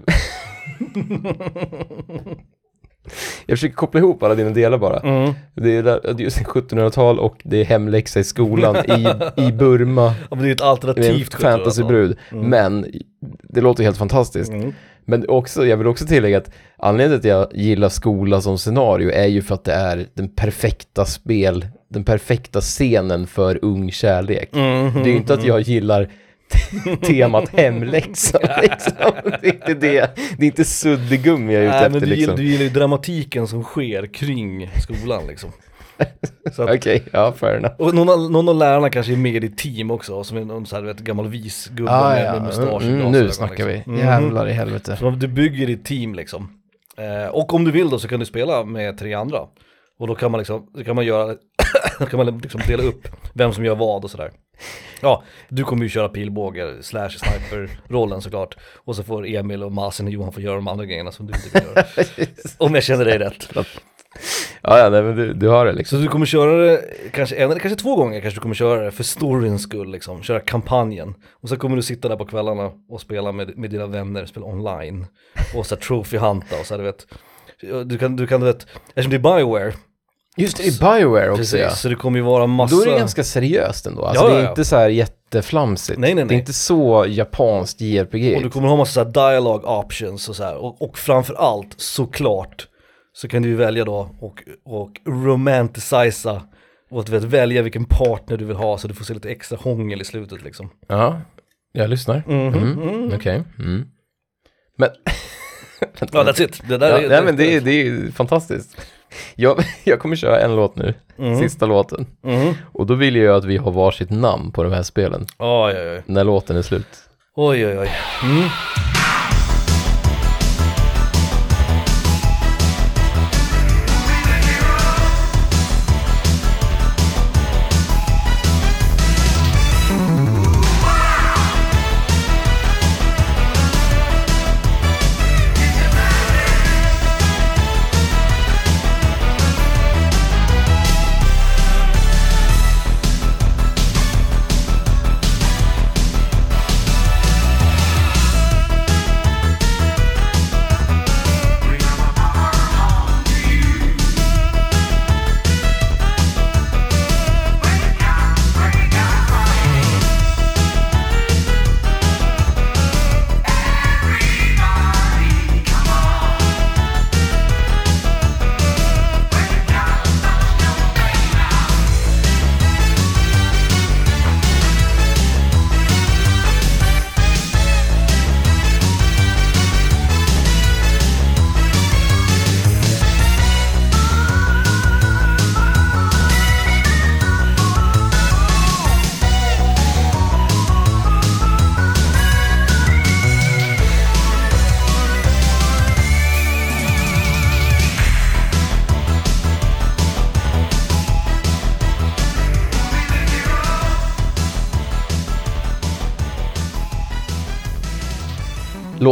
Jag försöker koppla ihop alla dina delar bara. Mm. Det är, just 1700-tal och det är hemläxa i skolan i, i Burma. Ja men det är ett alternativt fantasybrud. Mm. Men det låter helt fantastiskt. Mm. Men också, jag vill också tillägga att anledningen till att jag gillar skola som scenario är ju för att det är den perfekta spel, den perfekta scenen för ung kärlek. Mm. Det är ju inte att jag gillar temat hemläxa liksom. Det är inte det. Det är inte suddigummi jag är ute Nej men efter du, gillar, liksom. du gillar ju dramatiken som sker kring skolan liksom. Okej, ja fair enough. och någon, av- någon av lärarna kanske är med i ditt team också, som är någon så här, du vet, gammal vis gubbe Ah, med, ja. med mustasch mm, nu snackar liksom. vi. Mhm. Jävlar i helvete. Så du bygger ditt team liksom. Eh, och om du vill då så kan du spela med tre andra. Och då kan man liksom, kan man göra, kan man liksom dela upp vem som gör vad och sådär. Ja, du kommer ju köra pilbåge slash sniper-rollen såklart. Och så får Emil och Masen och Johan få göra de andra grejerna som du inte kan göra. om jag känner dig rätt. Ja, ja, nej, men du, du har det liksom. Så du kommer köra det kanske en eller kanske två gånger kanske du kommer köra det för storyns skull liksom, köra kampanjen. Och så kommer du sitta där på kvällarna och spela med, med dina vänner, spela online. Och så här trophy hunta och så här, du vet. Du kan, du kan, du vet, eftersom det är Bioware, Just det, i Bioware också precis, ja. så det kommer ju vara massa... Då är det ganska seriöst ändå. Alltså Ja, det är ja. inte så här jätteflamsigt. Nej, nej, Det nej. är inte så japanskt JRPG. Och du kommer ha massa dialogue options och så här. Och, och framför allt, såklart, så kan du ju välja då och, och romanticisa Och att vet, välja vilken partner du vill ha så du får se lite extra hångel i slutet liksom. Ja, jag lyssnar. Mhm, Mm. mm. Okej. Mm. Men... Ja, that's it. Det där Ja, är... nej, men det är, det är fantastiskt. Jag, jag kommer köra en låt nu, Mhm. sista låten. Mhm. Och då vill jag att vi har varsitt namn på de här spelen, Oj, oj, oj. när låten är slut. Oj, oj, oj. Mm.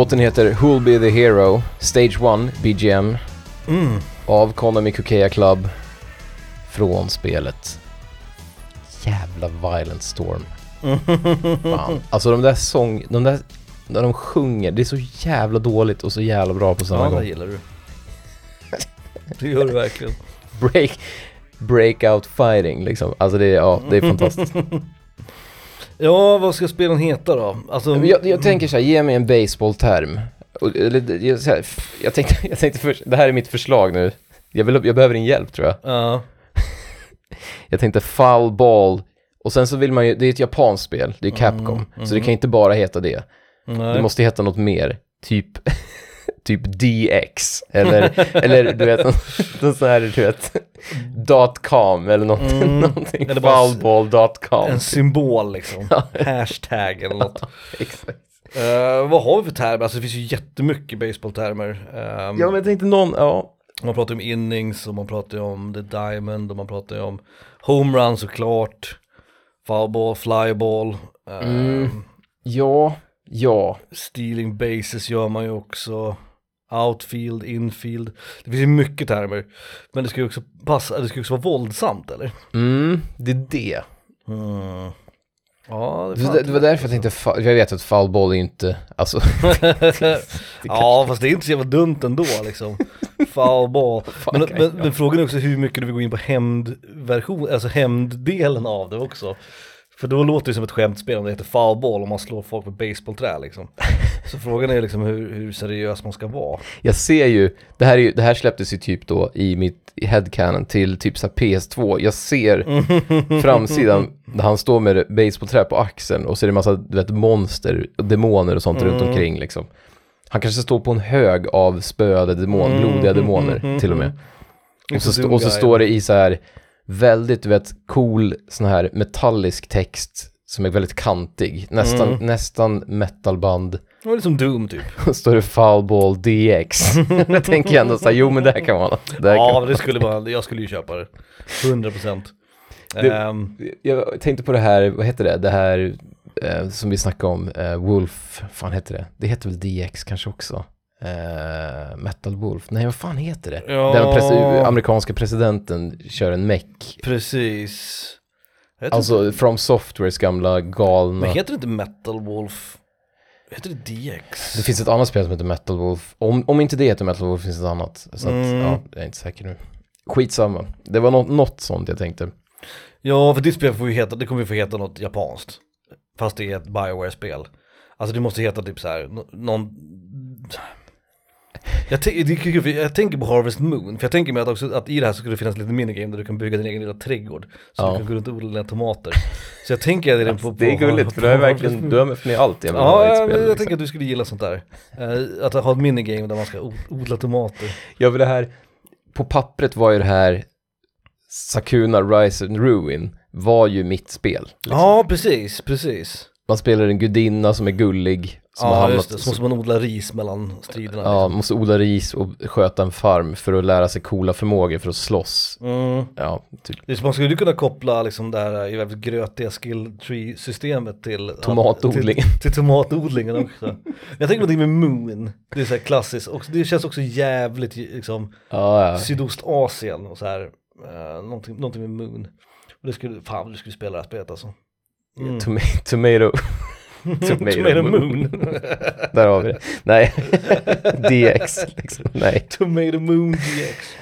Låten heter Who'll Be The Hero, Stage 1, BGM, Mm. av Konami Kukeya Club, från spelet Jävla Violent Storm. Fan. Alltså de där sång, de där, när de sjunger, det är så jävla dåligt och så jävla bra på samma Ja, det gång. gillar du. Det gör du verkligen. Break, breakout fighting liksom. Alltså det är, ja, det är fantastiskt. Ja, vad ska spelen heta då? Alltså, Jag, jag tänker så här, ge mig en baseballterm. Jag, tänkte, jag tänkte först, det här är mitt förslag nu. Jag, vill, jag behöver din hjälp tror jag. Ja. Jag tänkte foul ball. Och sen så vill man ju, det är ett japanskt spel, det är Capcom. Mm, Så det kan inte bara heta det. Nej. Det måste heta något mer. Typ, typ DX. Eller, eller du vet, någon, sån här, du vet, dot .com eller något, Mm. någonting. Eller Foulball.com. En symbol liksom. Hashtag eller något. Exakt. Eh, vad har vi för termer? Alltså det finns ju jättemycket baseballtermer. Um, Ja men jag tänkte någon, ja. Man pratar om innings och man pratar om the diamond och man pratar om homerun såklart. Foulball, flyball. eh, Mm. Ja, ja. Stealing bases gör man ju också. Outfield, infield. Det finns ju mycket termer. Men det ska ju också passa, det ska ju också vara våldsamt eller? Mm, det är det. Mm. Ja, Det, det, det var därför jag tänkte, jag vet att foul ball är inte, alltså, ja, fast det är inte så jävla dumt ändå liksom. Foul ball. Men, men, men frågan är också hur mycket du vill gå in på hämndversion, alltså hämnddelen av det också. För då låter det som ett skämtspel om det heter foul ball om man slår folk med baseballträ liksom. Så frågan är liksom hur, hur seriös man ska vara. jag ser ju, det här, är ju, det här släpptes ju typ då i mitt headcanon till typ så här PS2. Jag ser framsidan där han står med baseballträ på axeln och så är det massa, du vet, monster demoner och sånt runt Mm. omkring liksom. Han kanske står på en hög av spöade demon, Mm, blodiga demoner till och med. Och så, och så står det i så här väldigt, du vet, cool sån här metallisk text som är väldigt kantig. Nästan, Mm. nästan metalband. Det var liksom Doom typ. Och står det Foulball DX. jag tänker ändå så här, jo men det här kan vara något. Det här Ja, kan... men det skulle man, jag skulle ju köpa det. 100%. Det- Ehm, Jag tänkte på det här, vad heter det, det här eh, som vi snackade om, eh, Wolf, fan heter det? Det heter väl DX kanske också? Eh, Metal Wolf, nej vad fan heter det? Ja. Där den presi- amerikanska presidenten kör en meck. precis. Jag vet Alltså From Softwares gamla galna... Men heter det inte Metal Wolf? Heter det DX? Det finns ett annat spel som heter Metal Wolf. Om, om inte det heter Metal Wolf finns det ett annat. Så att, Mm. ja, jag är inte säker nu. Skitsamma. Det var något, något sånt jag tänkte. Ja, för ditt spel får ju heta, det kommer ju få heta något japanskt. Fast det är ett Bioware-spel. Alltså det måste heta typ så här, nå- någon... Jag, kul, jag tänker på Harvest Moon, för jag tänker mig att, också, att i det här så skulle det finnas lite minigame där du kan bygga din egen lilla trädgård. Så Ja. du kan gå runt och odla dina tomater. Så jag tänker att det är på, på Det är gulligt för du har verkligen, med för mig allt jag vill ha Ja, i ett jag, spel. jag liksom. tänker att du skulle gilla sånt där. Eh, att ha ett minigame där man ska odla tomater. Ja, för det här, på pappret var ju det här Sakuna Rise and Ruin var ju mitt spel. Liksom. Ja, precis, precis. Man spelar en gudinna som är gullig, som har Ja, hamnat, just det. Så måste man odla ris mellan striderna. ja, man måste odla ris och sköta en farm för att lära sig coola förmågor för att slåss. Mm. Ja, typ. Man skulle kunna koppla liksom det här i väldigt grötiga skill tree systemet till Tomatodling. Till, till tomatodlingen också. Jag tänker det med Moon, det är så här klassiskt, och det känns också jävligt liksom Ja, ja. Sydostasien och så här, uh, någonting, någonting med Moon. Och det skulle, fan du skulle spela det här spelet alltså. Mm. Toma- tomato. Tomato Moon. Där har vi det. Nej, DX liksom. Nej. Tomato Moon DX.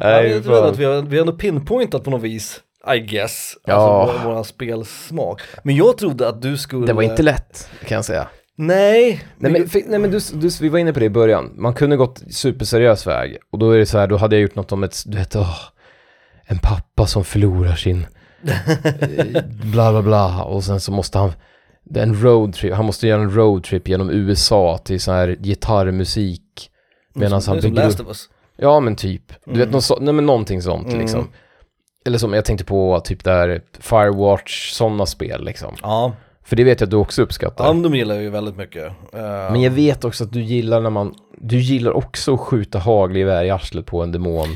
Nej, jag fan. att vi har, vi har ändå pinpointat på något vis, I guess, Ja. alltså vår, spelsmak. Men jag trodde att du skulle... Det var inte lätt, kan jag säga. Nej, Nej men, för, nej, men du, du, vi var inne på det i början. Man kunde gått superseriös väg. Och då är det så här, då hade jag gjort något om ett, du vet, åh, en pappa som förlorar sin bla bla bla. Och sen så måste han, är en roadtrip, han måste göra en roadtrip genom USA till så här gitarrmusik. Medan han bygger Last upp, of Us. ja men typ, du vet, Mm. någon, så, nej men någonting sånt Mm. liksom. Eller som jag tänkte på, typ där Firewatch, sådana spel liksom. Ja, För det vet jag att du också uppskattar. ja de gillar jag ju väldigt mycket. Eh, Men jag vet också att du gillar när man, du gillar också att skjuta hagelgevär i arslet på en demon.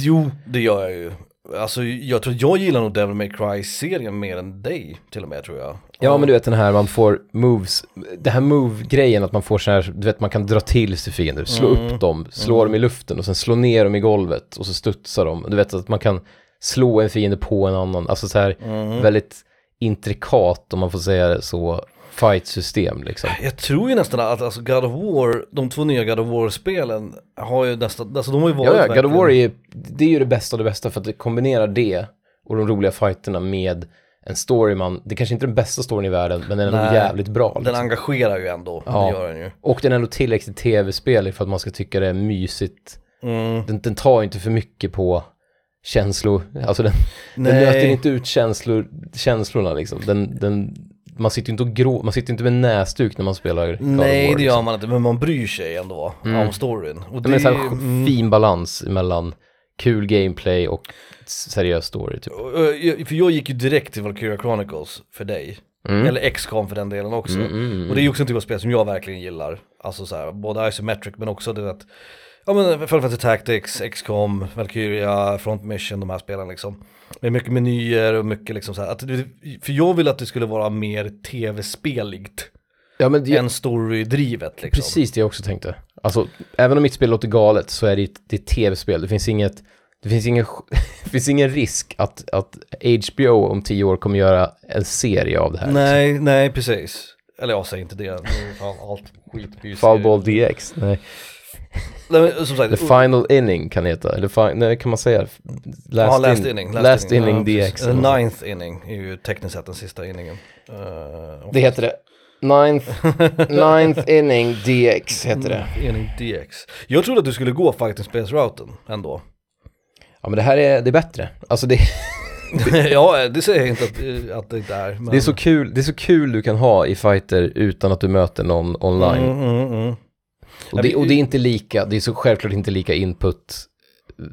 Jo, det gör jag ju. Alltså jag tror jag gillar nog Devil May Cry-serien mer än dig till och med tror jag. Ja men du vet den här man får moves, det här move-grejen att man får så här, du vet man kan dra till sig fiender, slå Mm. upp dem, slå dem i luften och sen slå ner dem i golvet och så studsar de. Du vet att man kan slå en fiende på en annan, alltså så här Mm. väldigt intrikat om man får säga det så, fight-system liksom. Jag tror ju nästan att alltså God of War, de två nya God of War-spelen har ju nästan, alltså de har ju varit Ja, ja, God of War är, det är ju det bästa av det bästa för att det kombinerar det och de roliga fighterna med en story man, det kanske inte är den bästa storyn i världen, men den är ändå Nej, jävligt bra. Den Liksom. engagerar ju ändå, Ja. det gör den ju. Och den är ändå tillräckligt tv-spel för att man ska tycka det är mysigt. Mm. Den, den tar ju inte för mycket på känslor, alltså den, den nöter inte ut känslor, känslorna liksom. Den, den, man sitter ju inte och grå, man sitter inte med näsduk när man spelar God of Nej War, det liksom. gör man inte, men man bryr sig ändå Mm. om storyn. Och det är så här mm, fin balans mellan kul gameplay och seriös story typ. För jag gick ju direkt till Valkyria Chronicles för dig. Mm. Eller X-com för den delen också. Mm, mm, mm. Och det är ju också en typ av spel som jag verkligen gillar. Alltså så här, både isometric men också det att Ja men Final Fantasy Tactics, X-com, Valkyria, Front Mission, de här spelen liksom. Med mycket menyer och mycket liksom så här. Att, för jag vill att det skulle vara mer tv-speligt Ja men det, än story-drivet liksom. precis det jag också tänkte. Alltså, även om mitt spel låter galet så är det ett, ett tv-spel. Det finns inget, det finns ingen, det finns ingen risk att, att HBO om tio år kommer göra en serie av det här. liksom. Nej, nej precis. Eller jag säger inte det, fan allt skit blir Foulball DX. Nej. Nej, men, som sagt, The final inning kan det heta. Eller fi- nej, kan man säga? Last, ja, last in- inning. Last, inning, Ja, precis. DX. Eller ninth inning är ju tekniskt sett den sista inningen. Uh, Det heter det. Ninth, ninth inning DX heter det. Inning DX. Jag trodde att du skulle gå fighting space-routen ändå. Ja men det här är, det är bättre. Alltså det, ja, det säger jag inte att, att det inte är. Men... det, är så kul, det är så kul du kan ha i fighter utan att du möter någon online. Mm, mm, mm. Och det, och det är inte lika, det är så självklart inte lika input,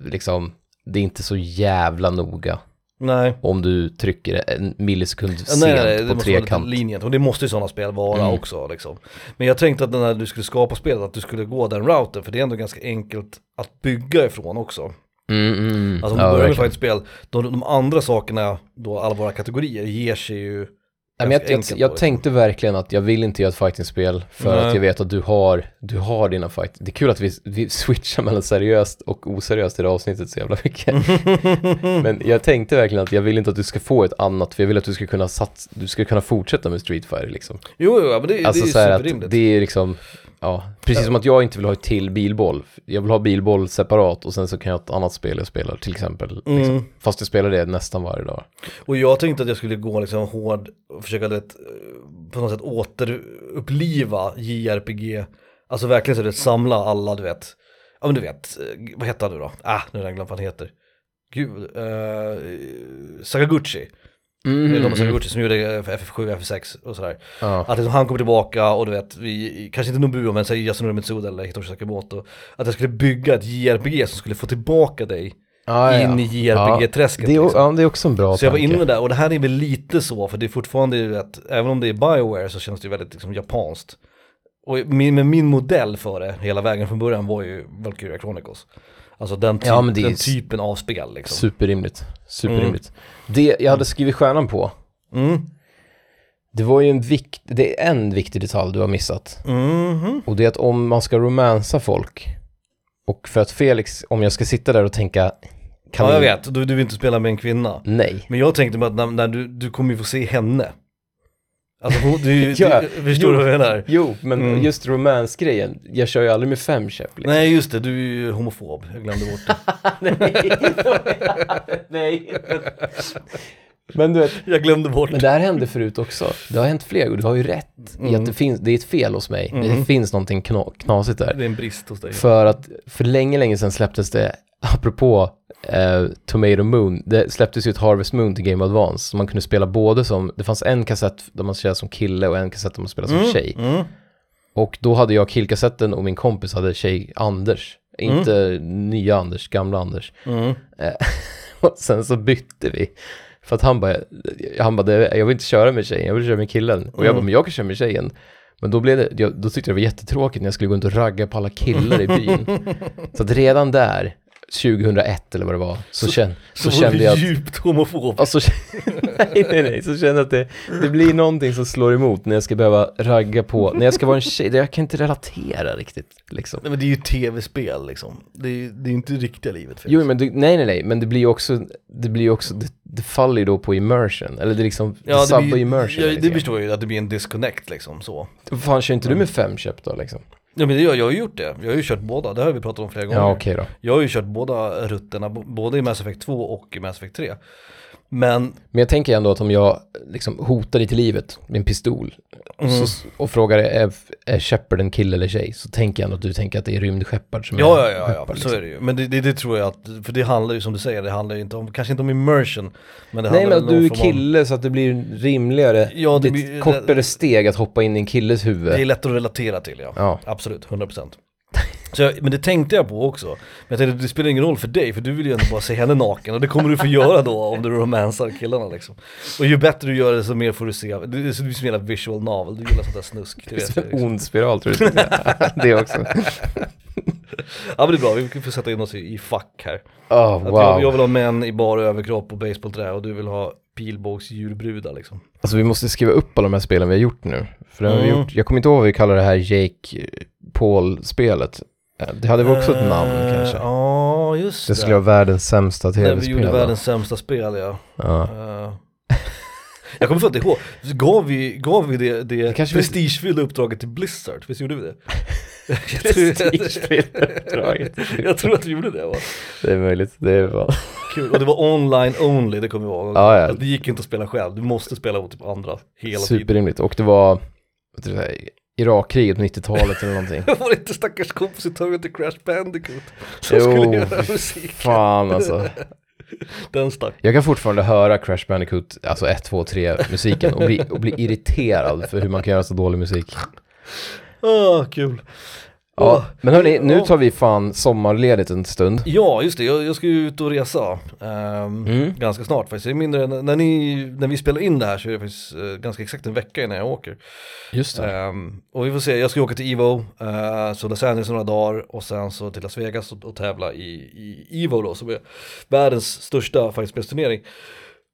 liksom, det är inte så jävla noga Nej. om du trycker en millisekund Ja, sent nej, nej, det på trekant. linjen och det måste ju sådana spel vara Mm. också liksom. Men jag tänkte att när du skulle skapa spelet att du skulle gå den routen för det är ändå ganska enkelt att bygga ifrån också. Mm, mm. Alltså om ja, du börjar med verkligen. fight-spel, de, de andra sakerna, då alla våra kategorier ger sig ju Nej, men jag, jag, jag tänkte verkligen att jag vill inte göra ett fightingspel för Nej. att jag vet att du har, du har dina fight. Det är kul att vi, vi switchar mellan seriöst och oseriöst i det här avsnittet så jävla mycket. Men jag tänkte verkligen att jag vill inte att du ska få ett annat, för jag vill att du ska kunna, sats, du ska kunna fortsätta med Street Fighter liksom. Jo, jo, men det, Alltså det är att superrimligt. det är liksom, ja, precis som att jag inte vill ha ett till bilboll. Jag vill ha bilboll separat och sen så kan jag ha ett annat spel jag spelar till exempel. Liksom. Mm. Fast jag spelar det nästan varje dag. Och jag tänkte att jag skulle gå liksom hård och försöka vet, på något sätt återuppliva JRPG. Alltså verkligen så du vet, samla alla du vet ja men du vet, eh, vad heter han nu då? Ah, nu har jag glömt vad han heter. Gud, uh, Sakaguchi. Mm, de mm. Sakaguchi som gjorde eh, FF7, FF6 och sådär. Ja. Att liksom han kommer tillbaka och du vet, vi, kanske inte Nobuo men säg Yasunori Mitsuda eller Hitoshi Sakamoto. Att jag skulle bygga ett JRPG som skulle få tillbaka dig Ja, ja. in i JRPG-träsket. O- liksom. ja, det är också en bra Så jag var tanke. inne där och det här är väl lite så, för det är fortfarande att även om det är Bioware så känns det ju väldigt liksom japanskt. Och min, men min modell för det hela vägen från början var ju Valkyria Chronicles. Alltså den, typ, Ja, är den typen av spel liksom. Superrimligt. Superrimligt. Det jag hade skrivit stjärnan på, Mm. det var ju en vikt, det är en viktig detalj du har missat. Mhm. Och det är att om man ska romansa folk, och för att Felix, om jag ska sitta där och tänka, kan Ja jag vet, du, du vill inte spela med en kvinna. Nej. Men jag tänkte mig att när, när du, du kommer ju få se henne. Alltså hon, du, Ja, du, förstår jo. du vad jag menar? Jo, men Mm. just romansgrejen, jag kör ju aldrig med fem käpp liksom. Nej just det, du är ju homofob, jag glömde bort det. Nej. men du vet, Jag glömde bort men det. här hände förut också. Det har hänt fler gånger, du har ju rätt i Mm. att det finns, det är ett fel hos mig. Det finns någonting kna, knasigt där. Det är en brist hos dig. För att för länge, länge sedan släpptes det, apropå eh, Tomato Moon, det släpptes ju ett Harvest Moon till Game Advance. Så man kunde spela både som, det fanns en kassett där man spelade som kille och en kassett där man spelade som tjej. Mm. Och då hade jag killkassetten och min kompis hade tjej Anders. Inte nya Anders, gamla Anders. Mm. Eh, och sen så bytte vi. För att han bara, han bara, "Det- jag vill inte köra med tjejen, jag vill köra med killen. Och jag bara, men jag kan köra med tjejen. Men då blev det, då tyckte jag det var jättetråkigt när jag skulle gå runt och ragga på alla killar i byn. så att redan där, 2001 eller vad det var, så, Så- känn, så, Så, kände jag att, djupt homofob. alltså, nej, nej, nej, så kände jag att det, det blir någonting som slår emot när jag ska behöva ragga på, när jag ska vara en tjej, jag kan inte relatera riktigt liksom. Nej men det är ju tv-spel liksom. Det är, det är inte riktiga livet. Jo, men du, nej, nej, nej, men det blir ju också, det blir också, det, det faller ju då på immersion, eller det liksom, det Ja, sabbar det, blir, immersion. ja, det förstår jag ju, att det blir en disconnect liksom så. Fan, kör inte du med fem köp då liksom? Ja men jag, jag har ju gjort det, jag har ju kört båda, det har vi pratat om flera gånger. Ja, okej då. Jag har ju kört båda rutterna, både i Mass Effect 2 och i Mass Effect 3. Men, Men jag tänker ändå att om jag liksom hotar dig till livet med en pistol Mm. så, och frågar är, är Shepard en kille eller tjej så tänker jag ändå att du tänker att det är rymdskeppard som ja är ja ja, ja Shepard, så liksom. är det ju. Men det, det, det tror jag att, för det handlar ju som du säger, det handlar ju inte om, kanske inte om immersion. Men det Nej men att du är kille så att det blir rimligare, Ja, det det blir- kortare steg att hoppa in i en killes huvud. Det är lätt att relatera till ja. Ja. Absolut, 100%. Så jag, men det tänkte jag på också. Men jag tänkte att det spelar ingen roll för dig, för du vill ju ändå bara se henne naken. Och det kommer du få göra då om du romansar killarna liksom. Och ju bättre du gör det så mer får du se. Det är som gillar visual novel, du gillar sånt där snusk. Det Det är som en liksom. ond spiral tror du. det också. Ja men det är bra, vi får sätta in oss i, i fack här. Oh, wow. jag, jag vill ha män i bara överkropp och baseballträ och du vill ha pilbågsdjurbrudar liksom. Alltså vi måste skriva upp alla de här spelen vi har gjort nu. För det har vi Mm. gjort, jag kommer inte ihåg vad vi kallar det här Jake Paul-spelet. Det hade väl också ett namn Eh, kanske. Ja, just Det skulle vara världens sämsta När vi tv-spel. gjorde världens sämsta spel ja. Eh, jag kommer inte ihåg, gav vi, gav vi det, det, Det kanske vi- prestigefyllda uppdraget till Blizzard? Visst gjorde vi det? jag, tror, Prestigefyllda uppdraget. jag tror att vi gjorde det va? Det är möjligt, det är fan. Kul, och det var online only, det kommer jag ihåg. Ja, ja. Det gick inte att spela själv, du måste spela mot typ andra hela tiden. Superrimligt. Och det var, det, Irakkriget på 90-talet eller någonting. Var det inte stackars kompositören till Crash Bandicoot som skulle Jo, göra fy musik? fan alltså. Den stack. Jag kan fortfarande höra Crash Bandicoot, alltså 1, 2, 3 musiken och bli, och bli irriterad för hur man kan göra så dålig musik. Åh, kul. Ja, men hörni, nu tar vi fan sommarledigt en stund. Ja, just det. Jag, jag ska ju ut och resa ehm, Mm. ganska snart faktiskt. Det är mindre, när, ni, när vi spelar in det här så är det faktiskt eh, ganska exakt en vecka innan jag åker. Just det. Ehm, och vi får se, jag ska åka till Evo, uh, så Los Angeles några dagar och sen så till Las Vegas och, och tävla i, i Evo då, som är världens största fightspelsturnering.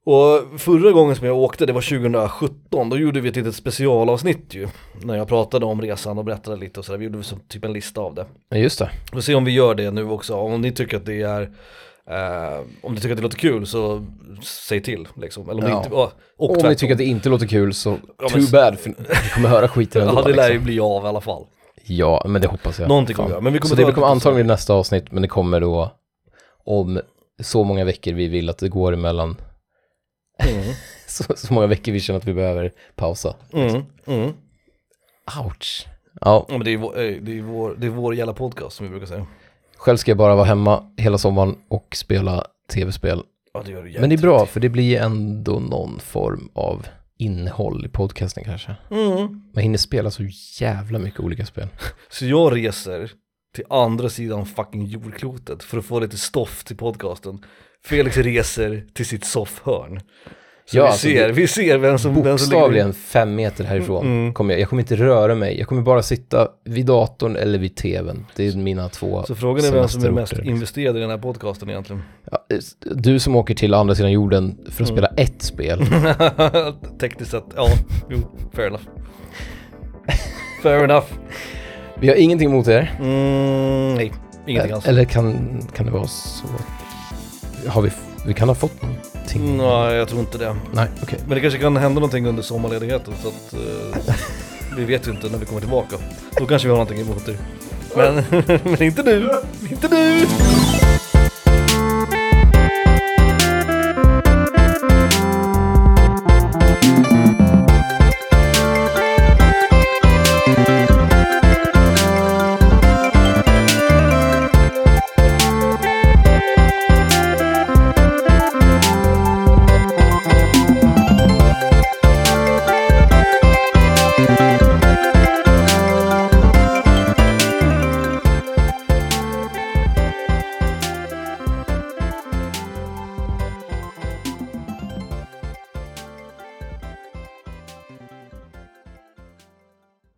Och förra gången som jag åkte, det var 2017, då gjorde vi ett litet specialavsnitt ju. När jag pratade om resan och berättade lite och sådär, vi gjorde som typ en lista av det. Ja, Just det. Vi får se om vi gör det nu också, om ni tycker att det är eh, om ni tycker att det låter kul så säg till liksom. Eller om Ja. ni inte, och, och Om ni tycker att det inte låter kul så Ja, too bad, för vi kommer höra skiten ändå. Ja det lär ju liksom. bli av i alla fall. Ja, men det hoppas jag. Någonting kommer göra, men vi kommer så det kommer antagligen bli nästa avsnitt, men det kommer då om så många veckor vi vill att det går emellan. Mm. Så, så många veckor vi känner att vi behöver pausa. Mm. Mm. Ouch. Ja, Ja men det är, vår, det, är vår, det är vår jävla podcast som vi brukar säga. Själv ska jag bara vara hemma hela sommaren och spela tv-spel. Ja, det gör du Men det är bra, för det blir ändå någon form av innehåll i podcasten kanske. Mm. Man hinner spela så jävla mycket olika spel. Så jag reser till andra sidan fucking jordklotet för att få lite stoff till podcasten. Felix reser till sitt soffhörn. Så Ja, vi, alltså, ser, vi ser vem som, vem som Bokstavligen fem meter härifrån Mm. kommer jag. Jag kommer inte röra mig. Jag kommer bara sitta vid datorn eller vid tvn. Det är mina två Så frågan är vem som är mest investerad i den här podcasten egentligen. Ja, du som åker till andra sidan jorden för att Mm. spela ett spel. Tekniskt sett, ja, jo, fair enough. fair enough. Vi har ingenting emot er. Mm, nej, ingenting alls. Eller kan, kan det vara så? Har vi, vi kan ha fått någonting? Nej, jag tror inte det. Nej, okej. Men det kanske kan hända någonting under sommarledigheten så att eh, vi vet ju inte när vi kommer tillbaka. Då kanske vi har någonting emot er. Men, men inte nu, inte nu!